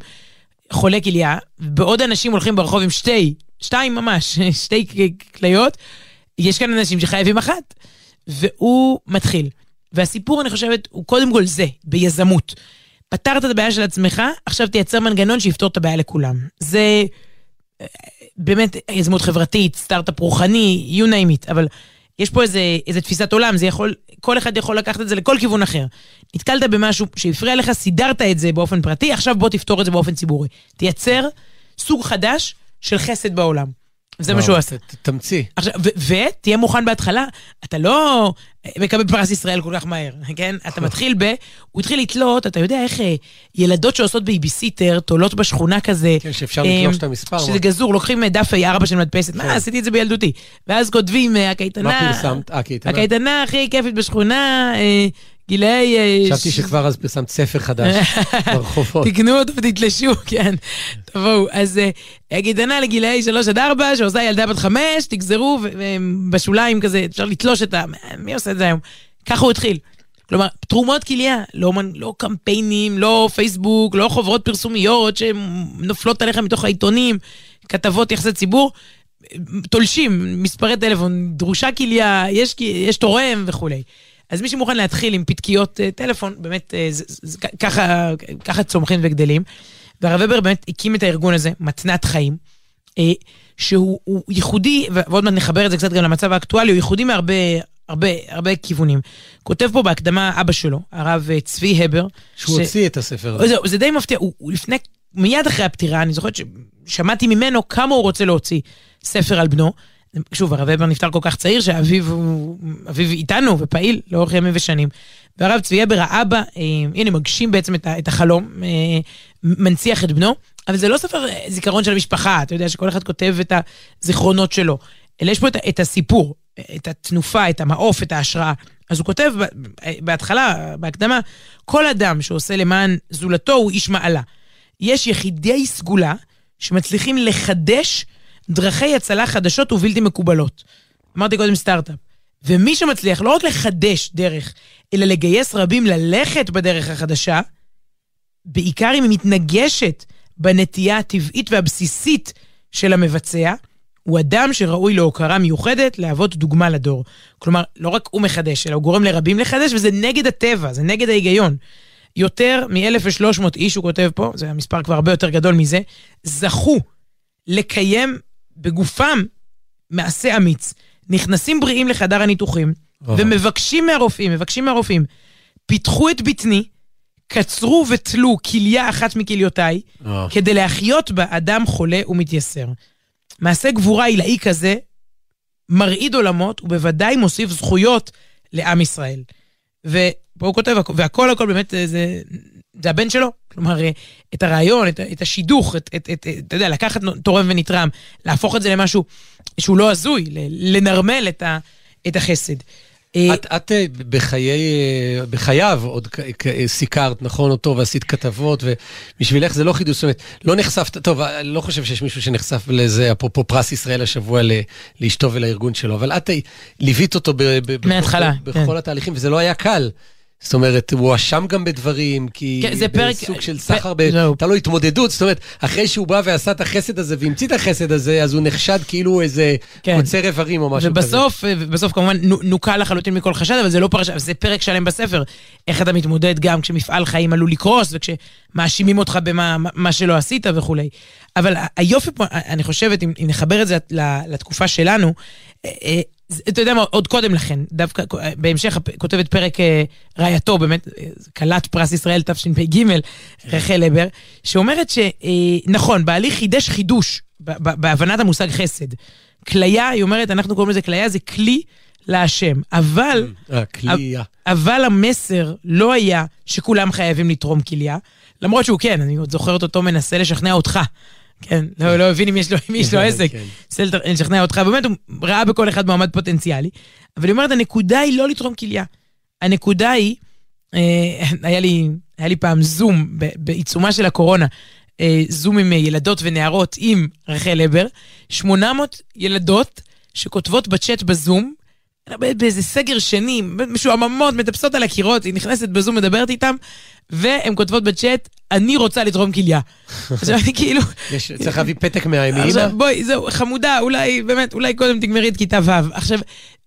חולי כליה, בעוד אנשים הולכים ברחוב עם שתי שתיים ממש, (laughs) שתי כליות, יש כאן אנשים שחייבים אחת. והוא מתחיל. והסיפור, אני חושבת, הוא קודם כל זה, ביזמות. פתרת את הבעיה של עצמך, עכשיו תייצר מנגנון שיפתור את הבעיה לכולם. זה באמת יזמות חברתית, סטארט-אפ רוחני, you name it, אבל יש פה איזה, איזה תפיסת עולם, זה יכול, כל אחד יכול לקחת את זה לכל כיוון אחר. נתקלת במשהו שהפריע לך, סידרת את זה באופן פרטי, עכשיו בוא תפתור את זה באופן ציבורי. תייצר סוג חדש של חסד בעולם. זה מה שהוא עושה. תמציא. עכשיו, ותהיה מוכן בהתחלה, אתה לא מקבל פרס ישראל כל כך מהר, כן? אתה מתחיל ב... הוא התחיל לתלות, אתה יודע איך אה, ילדות שעושות בייביסיטר, תולות בשכונה כזה. כן, שאפשר לתלוש את המספר. שזה גזור, לוקחים דף A4 של מדפסת, מה, כן. עשיתי את זה בילדותי. ואז כותבים, אה, הקייטנה... מה פרסמת? אה, הקייטנה. הקייטנה הכי כיפית בשכונה, גילאי... אה, חשבתי שכבר אז פרסמת ספר חדש (laughs) ברחובות. תקנו אותו ותתלשו, כן. תבואו. אז הגדנה לגילאי 3 עד 4, שעושה ילדה בת 5, תגזרו, ובשוליים כזה, אפשר לתלוש את ה... מי עושה את זה היום? ככה הוא התחיל. כלומר, תרומות כליה, לא, לא קמפיינים, לא פייסבוק, לא חוברות פרסומיות שנופלות עליך מתוך העיתונים, כתבות יחסי ציבור, תולשים, מספרי טלפון, דרושה כליה, יש, יש תורם וכולי. אז מי שמוכן להתחיל עם פתקיות uh, טלפון, באמת, uh, זה, זה, ככה, ככה צומחים וגדלים. והרב ובר באמת הקים את הארגון הזה, מתנת חיים, uh, שהוא ייחודי, ועוד מעט נחבר את זה קצת גם למצב האקטואלי, הוא ייחודי מהרבה הרבה, הרבה כיוונים. כותב פה בהקדמה אבא שלו, הרב צבי הבר. שהוא ש... הוציא את הספר הזה. זה, זה די מפתיע, הוא, הוא לפני, מיד אחרי הפטירה, אני זוכרת ששמעתי ממנו כמה הוא רוצה להוציא ספר על בנו. שוב, הרב הבר נפטר כל כך צעיר, שאביו הוא, אביו איתנו ופעיל לאורך ימים ושנים. והרב צבי הבר, האבא, אה, הנה, מגשים בעצם את, את החלום, אה, מנציח את בנו, אבל זה לא ספר אה, זיכרון של המשפחה, אתה יודע שכל אחד כותב את הזיכרונות שלו, אלא יש פה את, את הסיפור, את התנופה, את המעוף, את ההשראה. אז הוא כותב בהתחלה, בהקדמה, כל אדם שעושה למען זולתו הוא איש מעלה. יש יחידי סגולה שמצליחים לחדש דרכי הצלה חדשות ובלתי מקובלות. אמרתי קודם סטארט-אפ. ומי שמצליח לא רק לחדש דרך, אלא לגייס רבים ללכת בדרך החדשה, בעיקר אם היא מתנגשת בנטייה הטבעית והבסיסית של המבצע, הוא אדם שראוי להוקרה מיוחדת, להוות דוגמה לדור. כלומר, לא רק הוא מחדש, אלא הוא גורם לרבים לחדש, וזה נגד הטבע, זה נגד ההיגיון. יותר מ-1,300 איש, הוא כותב פה, זה המספר כבר הרבה יותר גדול מזה, זכו לקיים בגופם מעשה אמיץ. נכנסים בריאים לחדר הניתוחים, ומבקשים מהרופאים, מבקשים מהרופאים, פיתחו את בטני, קצרו ותלו כליה אחת מכליותיי, כדי להחיות בה אדם חולה ומתייסר. מעשה גבורה עילאי כזה מרעיד עולמות, ובוודאי מוסיף זכויות לעם ישראל. ופה הוא כותב, והכל הכל באמת זה, זה הבן שלו. כלומר, את הרעיון, את, את השידוך, את, את, את, אתה יודע, לקחת תורם ונתרם, להפוך את זה למשהו שהוא לא הזוי, לנרמל את, ה, את החסד. אה, את, את אה, בחיי, אה, בחייו עוד סיקרת, נכון, אותו, ועשית כתבות, ובשבילך זה לא חידוש, זאת אומרת, לא נחשפת, טוב, אני לא חושב שיש מישהו שנחשף לזה, אפרופו פרס ישראל השבוע לאשתו ולארגון שלו, אבל את ליווית אותו מההתחלה, בכל כן. התהליכים, וזה לא היה קל. זאת אומרת, הוא הואשם גם בדברים, כי כן, זה פרק... סוג של סחר, ב... הייתה לו התמודדות, זאת אומרת, אחרי שהוא בא ועשה את החסד הזה והמציא את החסד הזה, אז הוא נחשד כאילו איזה כן. קוצר איברים או משהו ובסוף, כזה. ובסוף כמובן נוקה לחלוטין מכל חשד, אבל זה לא פרשה, זה פרק שלם בספר. איך אתה מתמודד גם כשמפעל חיים עלול לקרוס, וכשמאשימים אותך במה שלא עשית וכולי. אבל היופי פה, אני חושבת, אם נחבר את זה לתקופה שלנו, אה, אה, אתה יודע מה, עוד קודם לכן, דווקא בהמשך כותבת פרק אה, רעייתו, באמת, אה, כלת פרס ישראל תשפ"ג, רחל הבר, שאומרת שנכון, בעלי חידש חידוש בהבנת המושג חסד. כליה, היא אומרת, אנחנו קוראים לזה כליה, זה כלי להשם. אבל... אבל המסר לא היה שכולם חייבים לתרום כליה, למרות שהוא כן, אני עוד זוכרת אותו מנסה לשכנע אותך. כן, לא, לא הבין אם יש לו, אם יש לו כן, עסק. כן. רוצה לשכנע אותך, באמת הוא ראה בכל אחד מועמד פוטנציאלי. אבל היא אומרת, הנקודה היא לא לתרום כליה. הנקודה היא, אה, היה, לי, היה לי פעם זום בעיצומה של הקורונה, אה, זום עם ילדות ונערות עם רחל הבר, 800 ילדות שכותבות בצ'אט בזום, באיזה סגר שני, משועממות, מטפסות על הקירות, היא נכנסת בזום, מדברת איתם, והן כותבות בצ'אט, אני רוצה לתרום כליה. (laughs) עכשיו אני כאילו... צריך להביא פתק מהאמא. עכשיו בואי, זהו, חמודה, אולי, באמת, אולי קודם תגמרי את כיתה ו'. עכשיו,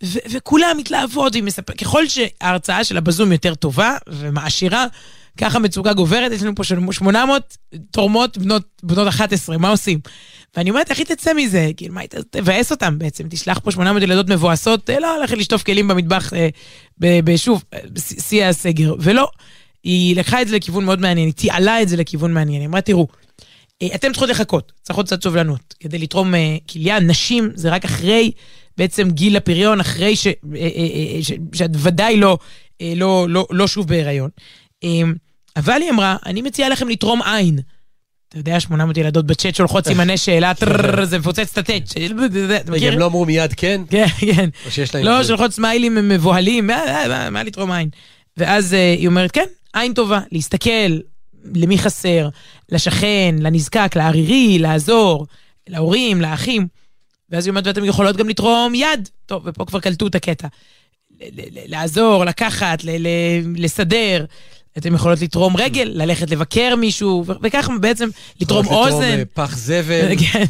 וכולם מתלהבות, ככל שההרצאה שלה בזום יותר טובה ומעשירה, ככה מצוקה גוברת, יש לנו פה 800 תורמות בנות, בנות 11, מה עושים? ואני אומרת, איך היא תצא מזה? כאילו, מה היא תבאס אותם בעצם? תשלח פה 800 ילדות מבואסות, אה, לא, הולכת לשטוף כלים במטבח, אה, בשוב, בשיא הסגר. ולא, היא לקחה את זה לכיוון מאוד מעניין, היא תיעלה את זה לכיוון מעניין. היא אמרה, תראו, אה, אתם צריכות לחכות, צריכות קצת סובלנות. כדי לתרום כליה, נשים זה רק אחרי בעצם גיל הפריון, אחרי ש... שאת ודאי לא, לא, לא, לא שוב בהיריון. אבל היא אמרה, אני מציעה לכם לתרום עין. אתה יודע, 800 ילדות בצ'אט שולחות סימני שאלה, זה מפוצץ את. אתה מכיר? הם לא אמרו מיד כן? כן, כן. או שיש להם... לא, שולחות סמיילים מבוהלים, מה לתרום עין? ואז היא אומרת, כן, עין טובה, להסתכל למי חסר, לשכן, לנזקק, לערירי, לעזור, להורים, לאחים. ואז היא אומרת, ואתם יכולות גם לתרום יד. טוב, ופה כבר קלטו את הקטע. לעזור, לקחת, לסדר, אתם יכולות לתרום רגל, ללכת לבקר מישהו, וככה בעצם לתרום אוזן. לתרום פח זבל. (laughs) כן,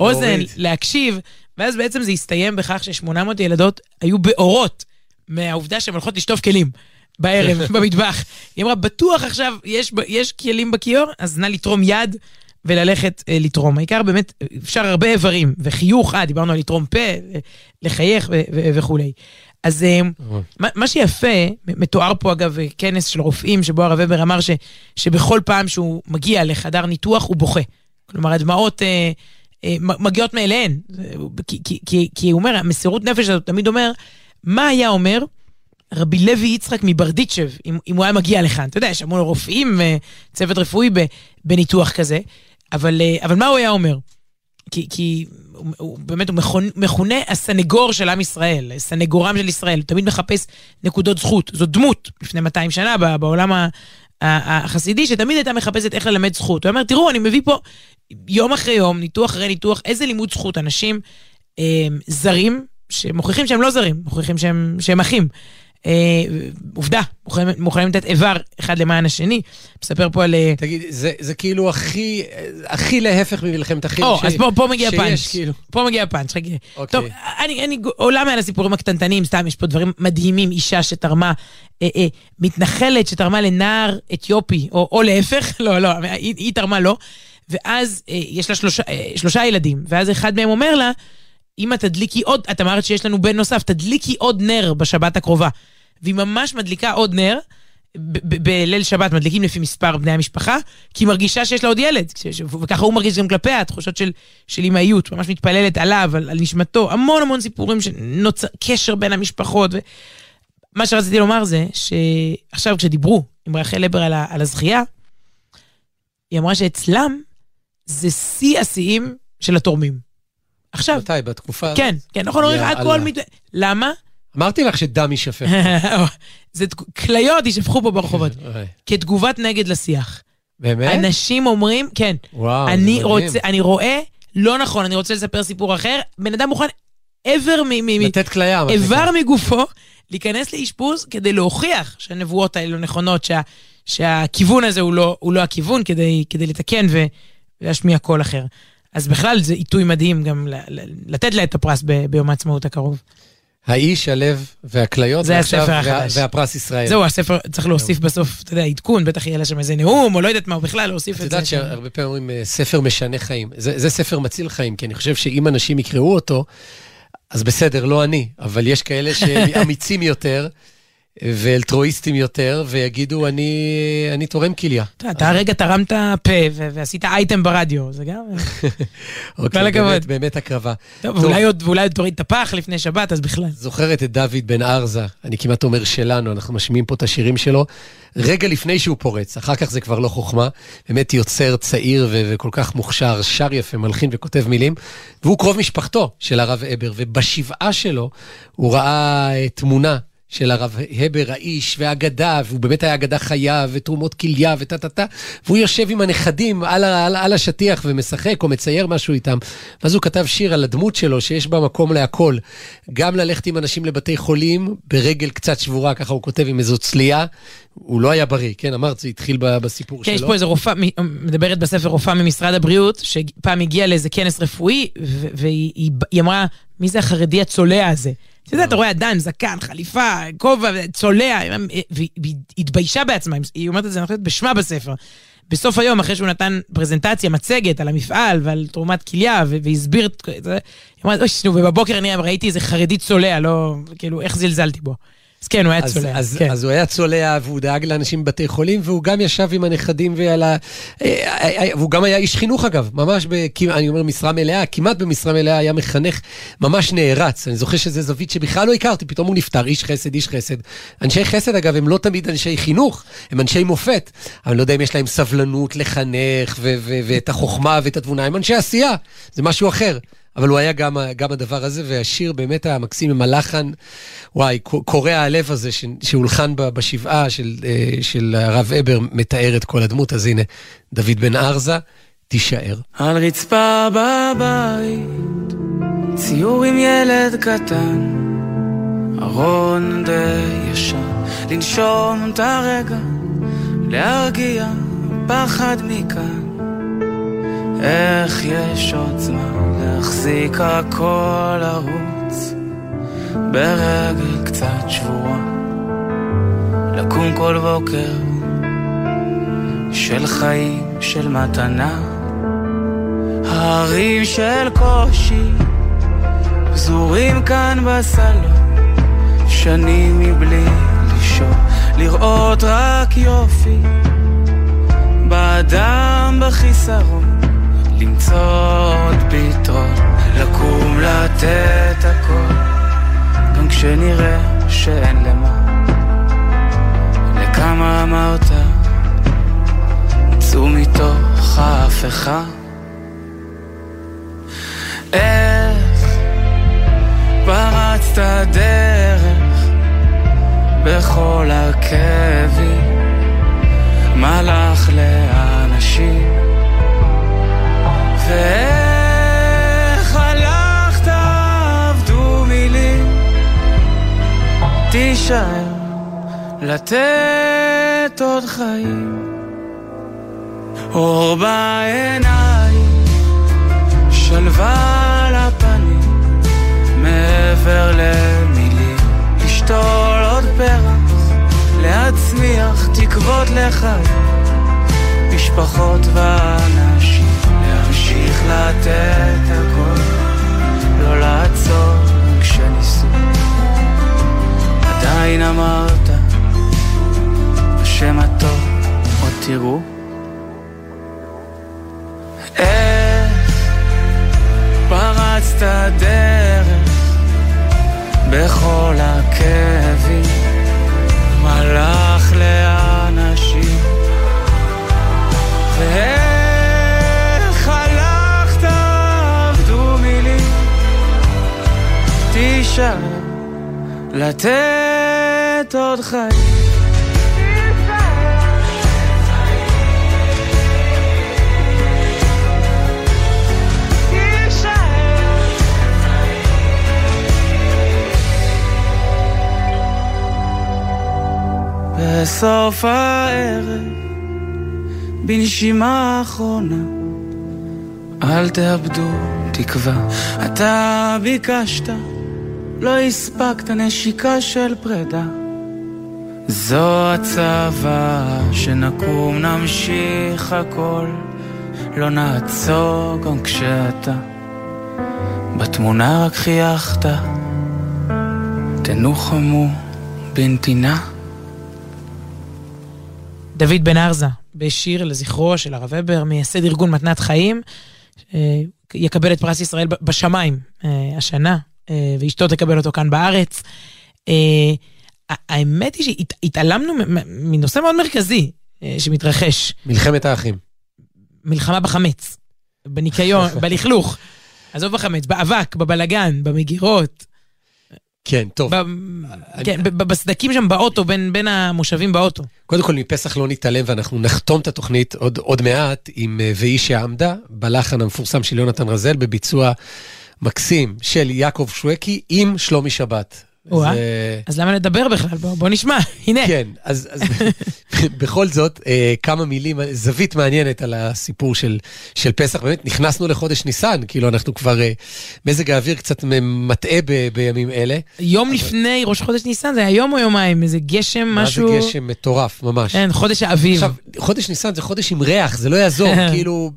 אוזן, להקשיב, ואז בעצם זה הסתיים בכך ש-800 ילדות היו באורות מהעובדה שהן הולכות לשטוף כלים. בערב, (laughs) במטבח. היא אמרה, בטוח עכשיו יש, יש כלים בכיור, אז נא לתרום יד וללכת אה, לתרום. העיקר באמת, אפשר הרבה איברים, וחיוך, אה, דיברנו על לתרום פה, לחייך וכולי. אז אה, מה שיפה, מתואר פה אגב כנס של רופאים, שבו הרב ובר אמר ש, שבכל פעם שהוא מגיע לחדר ניתוח הוא בוכה. כלומר, הדמעות אה, אה, מגיעות מאליהן. כי, כי, כי, כי הוא אומר, המסירות נפש הזאת תמיד אומר, מה היה אומר רבי לוי יצחק מברדיצ'ב, אם, אם הוא היה מגיע לכאן? אתה יודע, יש המון רופאים, אה, צוות רפואי בניתוח כזה, אבל, אה, אבל מה הוא היה אומר? כי, כי הוא, באמת, הוא מכונה, מכונה הסנגור של עם ישראל, סנגורם של ישראל, הוא תמיד מחפש נקודות זכות. זו דמות לפני 200 שנה בעולם החסידי, שתמיד הייתה מחפשת איך ללמד זכות. הוא אומר, תראו, אני מביא פה יום אחרי יום, ניתוח אחרי ניתוח, איזה לימוד זכות. אנשים אה, זרים, שמוכיחים שהם לא זרים, מוכיחים שהם, שהם אחים. אה, עובדה, מוכנים לתת איבר אחד למען השני. מספר פה על... אה, תגיד, זה, זה כאילו הכי, הכי להפך ממלחמת אחים. או, ש... אז פה, פה מגיע פאנץ'. כאילו. פה מגיע פאנץ', חכה. אוקיי. טוב, אני, אני עולה מעל הסיפורים הקטנטנים, סתם, יש פה דברים מדהימים. אישה שתרמה, אה, אה, מתנחלת שתרמה לנער אתיופי, או, או להפך, (laughs) לא, לא, היא, היא תרמה לו, ואז אה, יש לה שלושה, אה, שלושה ילדים, ואז אחד מהם אומר לה, אמא, תדליקי עוד, את אמרת שיש לנו בן נוסף, תדליקי עוד נר בשבת הקרובה. והיא ממש מדליקה עוד נר. בליל שבת מדליקים לפי מספר בני המשפחה, כי היא מרגישה שיש לה עוד ילד, וככה הוא מרגיש גם כלפיה, תחושות של, של אימהיות, ממש מתפללת עליו, על, על נשמתו, המון המון סיפורים שנוצר קשר בין המשפחות. ו... מה שרציתי לומר זה שעכשיו כשדיברו עם רחל לבר על, על הזכייה, היא אמרה שאצלם זה שיא השיאים של התורמים. עכשיו... מתי? בתקופה? כן, כן, נכון, אומרים הכל מת... למה? אמרתי לך שדם יישפך. (laughs) זה כליות יישפכו פה ברחובות. (laughs) כתגובת נגד לשיח. באמת? אנשים אומרים, כן. וואו, זה מדהים. רוצה, אני רואה, לא נכון, אני רוצה לספר סיפור אחר, בן אדם מוכן איבר מ... מ לתת כליה. איבר מגופו, להיכנס לאשפוז כדי להוכיח שהנבואות האלה לא נכונות, שה, שהכיוון הזה הוא לא, הוא לא הכיוון, כדי, כדי לתקן ולהשמיע קול אחר. אז בכלל זה עיתוי מדהים גם לתת לה את הפרס ב, ביום העצמאות הקרוב. האיש, הלב והכליות, זה הספר החדש. והפרס ישראל. זהו, הספר, צריך להוסיף בסוף, אתה יודע, עדכון, בטח יהיה לה שם איזה נאום, או לא יודעת מה, בכלל להוסיף את זה. את יודעת שהרבה פעמים אומרים, אה, ספר משנה חיים. זה, זה ספר מציל חיים, כי אני חושב שאם אנשים יקראו אותו, אז בסדר, לא אני, אבל יש כאלה שהם (laughs) אמיצים יותר. ואלטרואיסטים יותר, ויגידו, אני, אני תורם כליה. אתה הרגע תרמת פה ועשית אייטם ברדיו, זה גם... (laughs) אוקיי, הכבוד. באמת הקרבה. ואולי עוד תוריד את הפח לפני שבת, אז בכלל. זוכרת את דוד בן ארזה, אני כמעט אומר שלנו, אנחנו משמיעים פה את השירים שלו, רגע לפני שהוא פורץ, אחר כך זה כבר לא חוכמה, באמת יוצר צעיר וכל כך מוכשר, שר יפה, מלחין וכותב מילים, והוא קרוב משפחתו של הרב הבר, ובשבעה שלו הוא ראה אה, תמונה של הרב הבר האיש, והאגדה, והוא באמת היה אגדה חיה, ותרומות כליה, וטה טה טה, והוא יושב עם הנכדים על, על, על השטיח ומשחק או מצייר משהו איתם. ואז הוא כתב שיר על הדמות שלו, שיש בה מקום להכל. גם ללכת עם אנשים לבתי חולים, ברגל קצת שבורה, ככה הוא כותב עם איזו צלייה. הוא לא היה בריא, כן, אמרת, זה התחיל בסיפור כן, שלו. יש פה איזו רופאה, מדברת בספר רופאה ממשרד הבריאות, שפעם הגיעה לאיזה כנס רפואי, והיא אמרה, מי זה החרדי הצולע הזה? אתה יודע, אתה רואה אדם, זקן, חליפה, כובע, צולע, והיא התביישה בעצמה, היא אומרת את זה, אני חושבת, בשמה בספר. בסוף היום, אחרי שהוא נתן פרזנטציה, מצגת על המפעל ועל תרומת כליה, והסביר את זה, היא אומרת, אוי, נו, ובבוקר אני ראיתי איזה חרדי צולע, לא, כאילו, איך זלזלתי בו. אז כן, הוא היה אז, צולע. אז, כן. אז הוא היה צולע, והוא דאג לאנשים בבתי חולים, והוא גם ישב עם הנכדים ועל ה... אה, אה, אה, והוא גם היה איש חינוך אגב, ממש, ב... אני אומר משרה מלאה, כמעט במשרה מלאה היה מחנך ממש נערץ. אני זוכר שזו זווית שבכלל לא הכרתי, פתאום הוא נפטר, איש חסד, איש חסד. אנשי חסד, אגב, הם לא תמיד אנשי חינוך, הם אנשי מופת. אבל אני לא יודע אם יש להם סבלנות לחנך, ואת החוכמה ואת התבונה, הם אנשי עשייה, זה משהו אחר. אבל הוא היה גם, גם הדבר הזה, והשיר באמת המקסים עם הלחן, וואי, קורע הלב הזה שהולחן בשבעה של, אה, של הרב אבר, מתאר את כל הדמות, אז הנה, דוד בן ארזה, תישאר. על רצפה בבית, ציור עם ילד קטן, ארון די ישן, לנשום את הרגע, להרגיע פחד מכאן. איך יש עוד זמן להחזיק הכל לרוץ ברגל קצת שבורה לקום כל בוקר של חיים, של מתנה. הרים של קושי פזורים כאן בסלון שנים מבלי לישון לראות רק יופי באדם בחיסרון למצוא עוד פתרון, לקום לתת הכל, גם כשנראה שאין למה. לכמה אמרת, צאו מתוך ההפכה. איך פרצת דרך בכל הכאבים, מלאך לאנשים. ואיך הלכת עבדו מילים. תישאר לתת עוד חיים. אור בעיניים שלווה לפנים מעבר למילים. לשתול עוד פרח להצמיח תקוות לחיים. משפחות ואנשים בנשימה האחרונה, אל תאבדו תקווה, אתה ביקשת לא הספקת נשיקה של פרידה. זו הצוואה שנקום נמשיך הכל, לא נעצור גם כשאתה. בתמונה רק חייכת, תנוחמו בנתינה. דוד בן ארזה, בשיר לזכרו של הרב ובר, מייסד ארגון מתנת חיים, אה, יקבל את פרס ישראל בשמיים אה, השנה, אה, ואשתו תקבל אותו כאן בארץ. האמת היא שהתעלמנו מנושא מאוד מרכזי שמתרחש. מלחמת האחים. מלחמה בחמץ, בניקיון, (laughs) בלכלוך. עזוב בחמץ, באבק, בבלגן, במגירות. כן, טוב. כן. בסדקים שם באוטו, בין, בין המושבים באוטו. קודם כל, מפסח לא נתעלם, ואנחנו נחתום את התוכנית עוד, עוד מעט עם אה, "והיא שעמדה", בלחן המפורסם של יונתן רזל, בביצוע מקסים של יעקב שווקי עם שלומי שבת. זה... אז למה לדבר בכלל? בוא, בוא נשמע, הנה. כן, אז, אז (laughs) בכל זאת, אה, כמה מילים, זווית מעניינת על הסיפור של, של פסח. באמת, נכנסנו לחודש ניסן, כאילו אנחנו כבר, אה, מזג האוויר קצת מטעה ב, בימים אלה. יום אבל... לפני ראש חודש ניסן, זה היה יום או יומיים, איזה גשם, מה משהו... מה זה גשם מטורף, ממש. כן, חודש האביב. עכשיו, חודש ניסן זה חודש עם ריח, זה לא יעזור, (laughs) כאילו...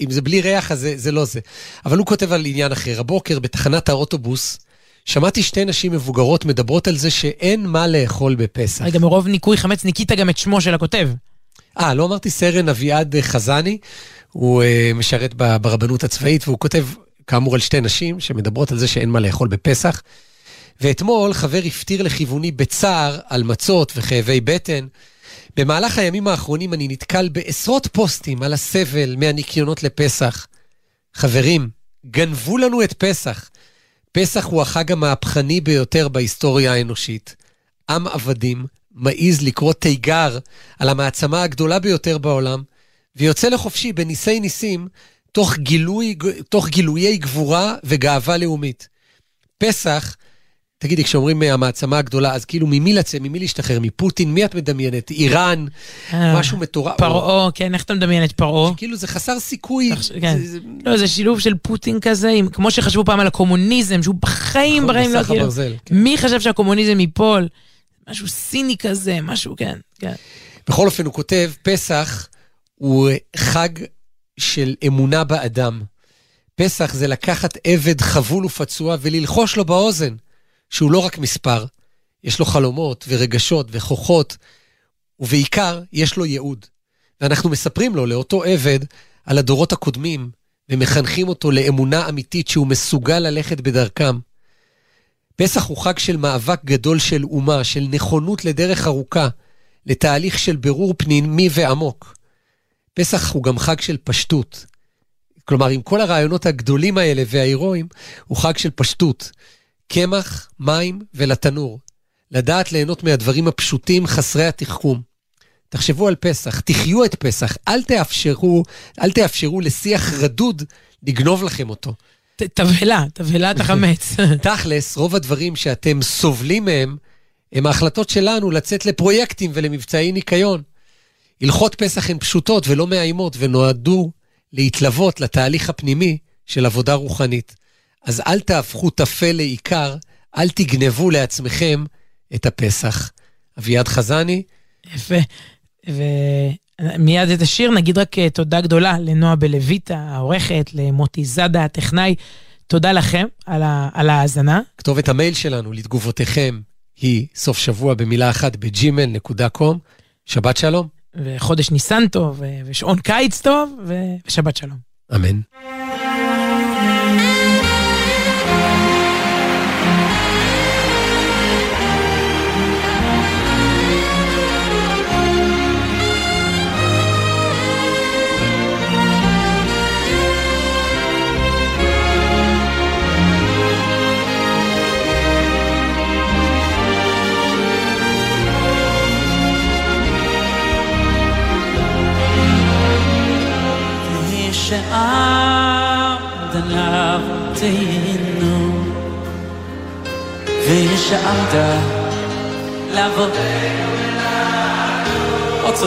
אם זה בלי ריח, אז זה, זה לא זה. אבל הוא כותב על עניין אחר. הבוקר, בתחנת האוטובוס, שמעתי שתי נשים מבוגרות מדברות על זה שאין מה לאכול בפסח. רגע, מרוב ניקוי חמץ ניקית גם את שמו של הכותב. אה, לא אמרתי סרן אביעד חזני, הוא uh, משרת ברבנות הצבאית, והוא כותב, כאמור, על שתי נשים שמדברות על זה שאין מה לאכול בפסח. ואתמול חבר הפטיר לכיווני בצער על מצות וכאבי בטן. במהלך הימים האחרונים אני נתקל בעשרות פוסטים על הסבל מהניקיונות לפסח. חברים, גנבו לנו את פסח. פסח הוא החג המהפכני ביותר בהיסטוריה האנושית. עם עבדים מעז לקרוא תיגר על המעצמה הגדולה ביותר בעולם, ויוצא לחופשי בניסי ניסים תוך, גילוי, תוך גילויי גבורה וגאווה לאומית. פסח תגידי, כשאומרים אה, המעצמה הגדולה, אז כאילו ממי לצא, ממי להשתחרר? מפוטין? מי את מדמיינת? איראן? אה, משהו מטורף. פרעה, כן, איך אתה מדמיין את פרעה? כאילו זה חסר סיכוי. כן. לא, זה שילוב של פוטין כזה, כמו שחשבו פעם על הקומוניזם, שהוא בחיים, נכון, בחיים לא כאילו... כן. מי חשב שהקומוניזם ייפול? משהו סיני כזה, משהו, כן, כן. בכל אופן, הוא כותב, פסח הוא חג של אמונה באדם. פסח זה לקחת עבד חבול ופצוע וללחוש לו באוזן. שהוא לא רק מספר, יש לו חלומות ורגשות וכוחות, ובעיקר יש לו ייעוד. ואנחנו מספרים לו, לאותו עבד, על הדורות הקודמים, ומחנכים אותו לאמונה אמיתית שהוא מסוגל ללכת בדרכם. פסח הוא חג של מאבק גדול של אומה, של נכונות לדרך ארוכה, לתהליך של בירור פנימי ועמוק. פסח הוא גם חג של פשטות. כלומר, עם כל הרעיונות הגדולים האלה וההירואיים, הוא חג של פשטות. קמח, מים ולתנור. לדעת ליהנות מהדברים הפשוטים חסרי התחכום. תחשבו על פסח, תחיו את פסח, אל תאפשרו, אל תאפשרו לשיח רדוד לגנוב לכם אותו. תבהלה, תבהלת החמץ. (laughs) תכלס, רוב הדברים שאתם סובלים מהם, הם ההחלטות שלנו לצאת לפרויקטים ולמבצעי ניקיון. הלכות פסח הן פשוטות ולא מאיימות, ונועדו להתלוות לתהליך הפנימי של עבודה רוחנית. אז אל תהפכו טפל לעיקר, אל תגנבו לעצמכם את הפסח. אביעד חזני. יפה. ומיד את השיר נגיד רק אה, תודה גדולה לנועה בלויטה, העורכת, למוטי זאדה, הטכנאי. תודה לכם על, ה- על ההאזנה. כתובת המייל שלנו לתגובותיכם היא סוף שבוע במילה אחת בג'ימל.קום. שבת שלום. וחודש ניסן טוב, ושעון קיץ טוב, ושבת שלום. אמן.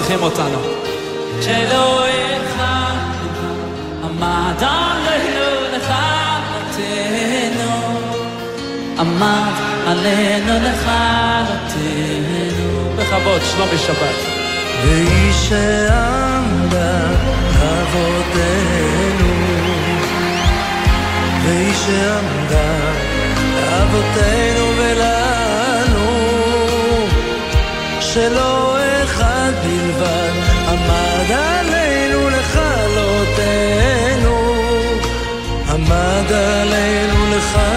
מברכים אותנו. עמד עלינו לכלותנו, עמד בכבוד, שלום שבת. והיא שעמדה אבותינו, והיא שעמדה אבותינו ולנו, שלא לבד, עמד עלינו לכלותנו, עמד עלינו לכלותנו.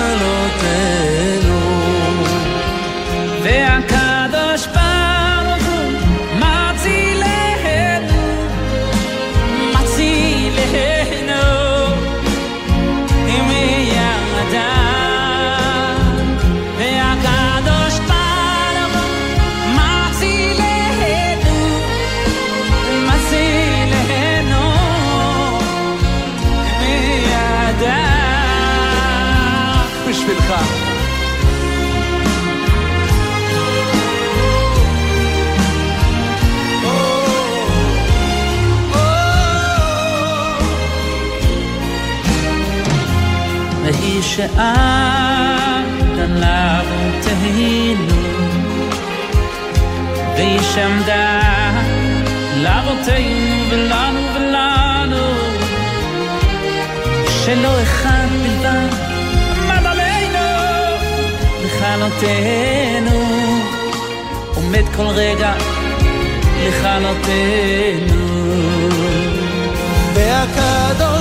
בשבילך. והיא שעה דלה ותהינו, והיא שעמדה לאבותינו ולנו ולנו, שלא אחד בלבד לכלותנו, עומד כל רגע לכלותנו. והקדוש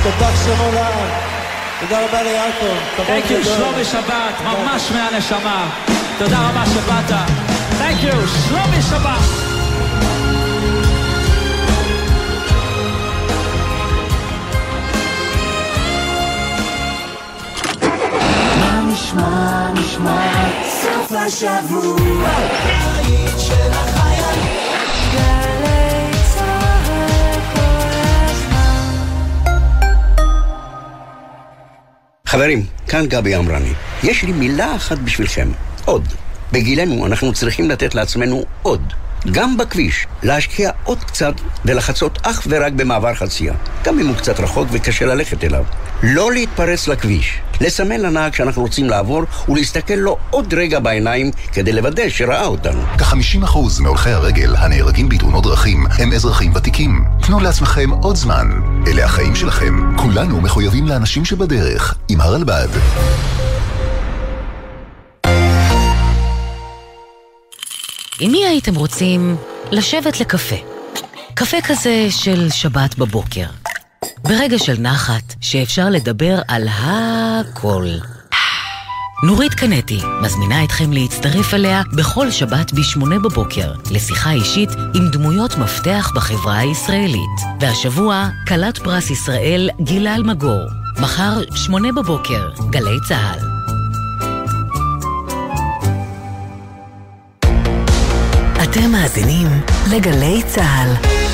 השתתף שם עולם. תודה רבה ליעקב. Thank you, שלומי שבת, ממש מהנשמה. תודה רבה שבאת. Thank you, שלומי שבת. נשמע, נשמע, סוף השבוע. חברים, כאן גבי אמרני. יש לי מילה אחת בשבילכם, עוד. בגילנו אנחנו צריכים לתת לעצמנו עוד. גם בכביש, להשקיע עוד קצת ולחצות אך ורק במעבר חצייה, גם אם הוא קצת רחוק וקשה ללכת אליו. לא להתפרץ לכביש. לסמן לנהג שאנחנו רוצים לעבור ולהסתכל לו עוד רגע בעיניים כדי לוודא שראה אותנו. כ-50% מהולכי הרגל הנהרגים בתאונות דרכים הם אזרחים ותיקים. תנו לעצמכם עוד זמן. אלה החיים שלכם. כולנו מחויבים לאנשים שבדרך. עם הרלב"ד. עם מי הייתם רוצים לשבת לקפה? קפה כזה של שבת בבוקר. ברגע של נחת, שאפשר לדבר על הכל. נורית קנטי מזמינה אתכם להצטרף אליה בכל שבת ב-8 בבוקר לשיחה אישית עם דמויות מפתח בחברה הישראלית. והשבוע, כלת פרס ישראל גילה אלמגור. מחר, 8 בבוקר, גלי צה"ל. אתם מאזינים לגלי צה"ל.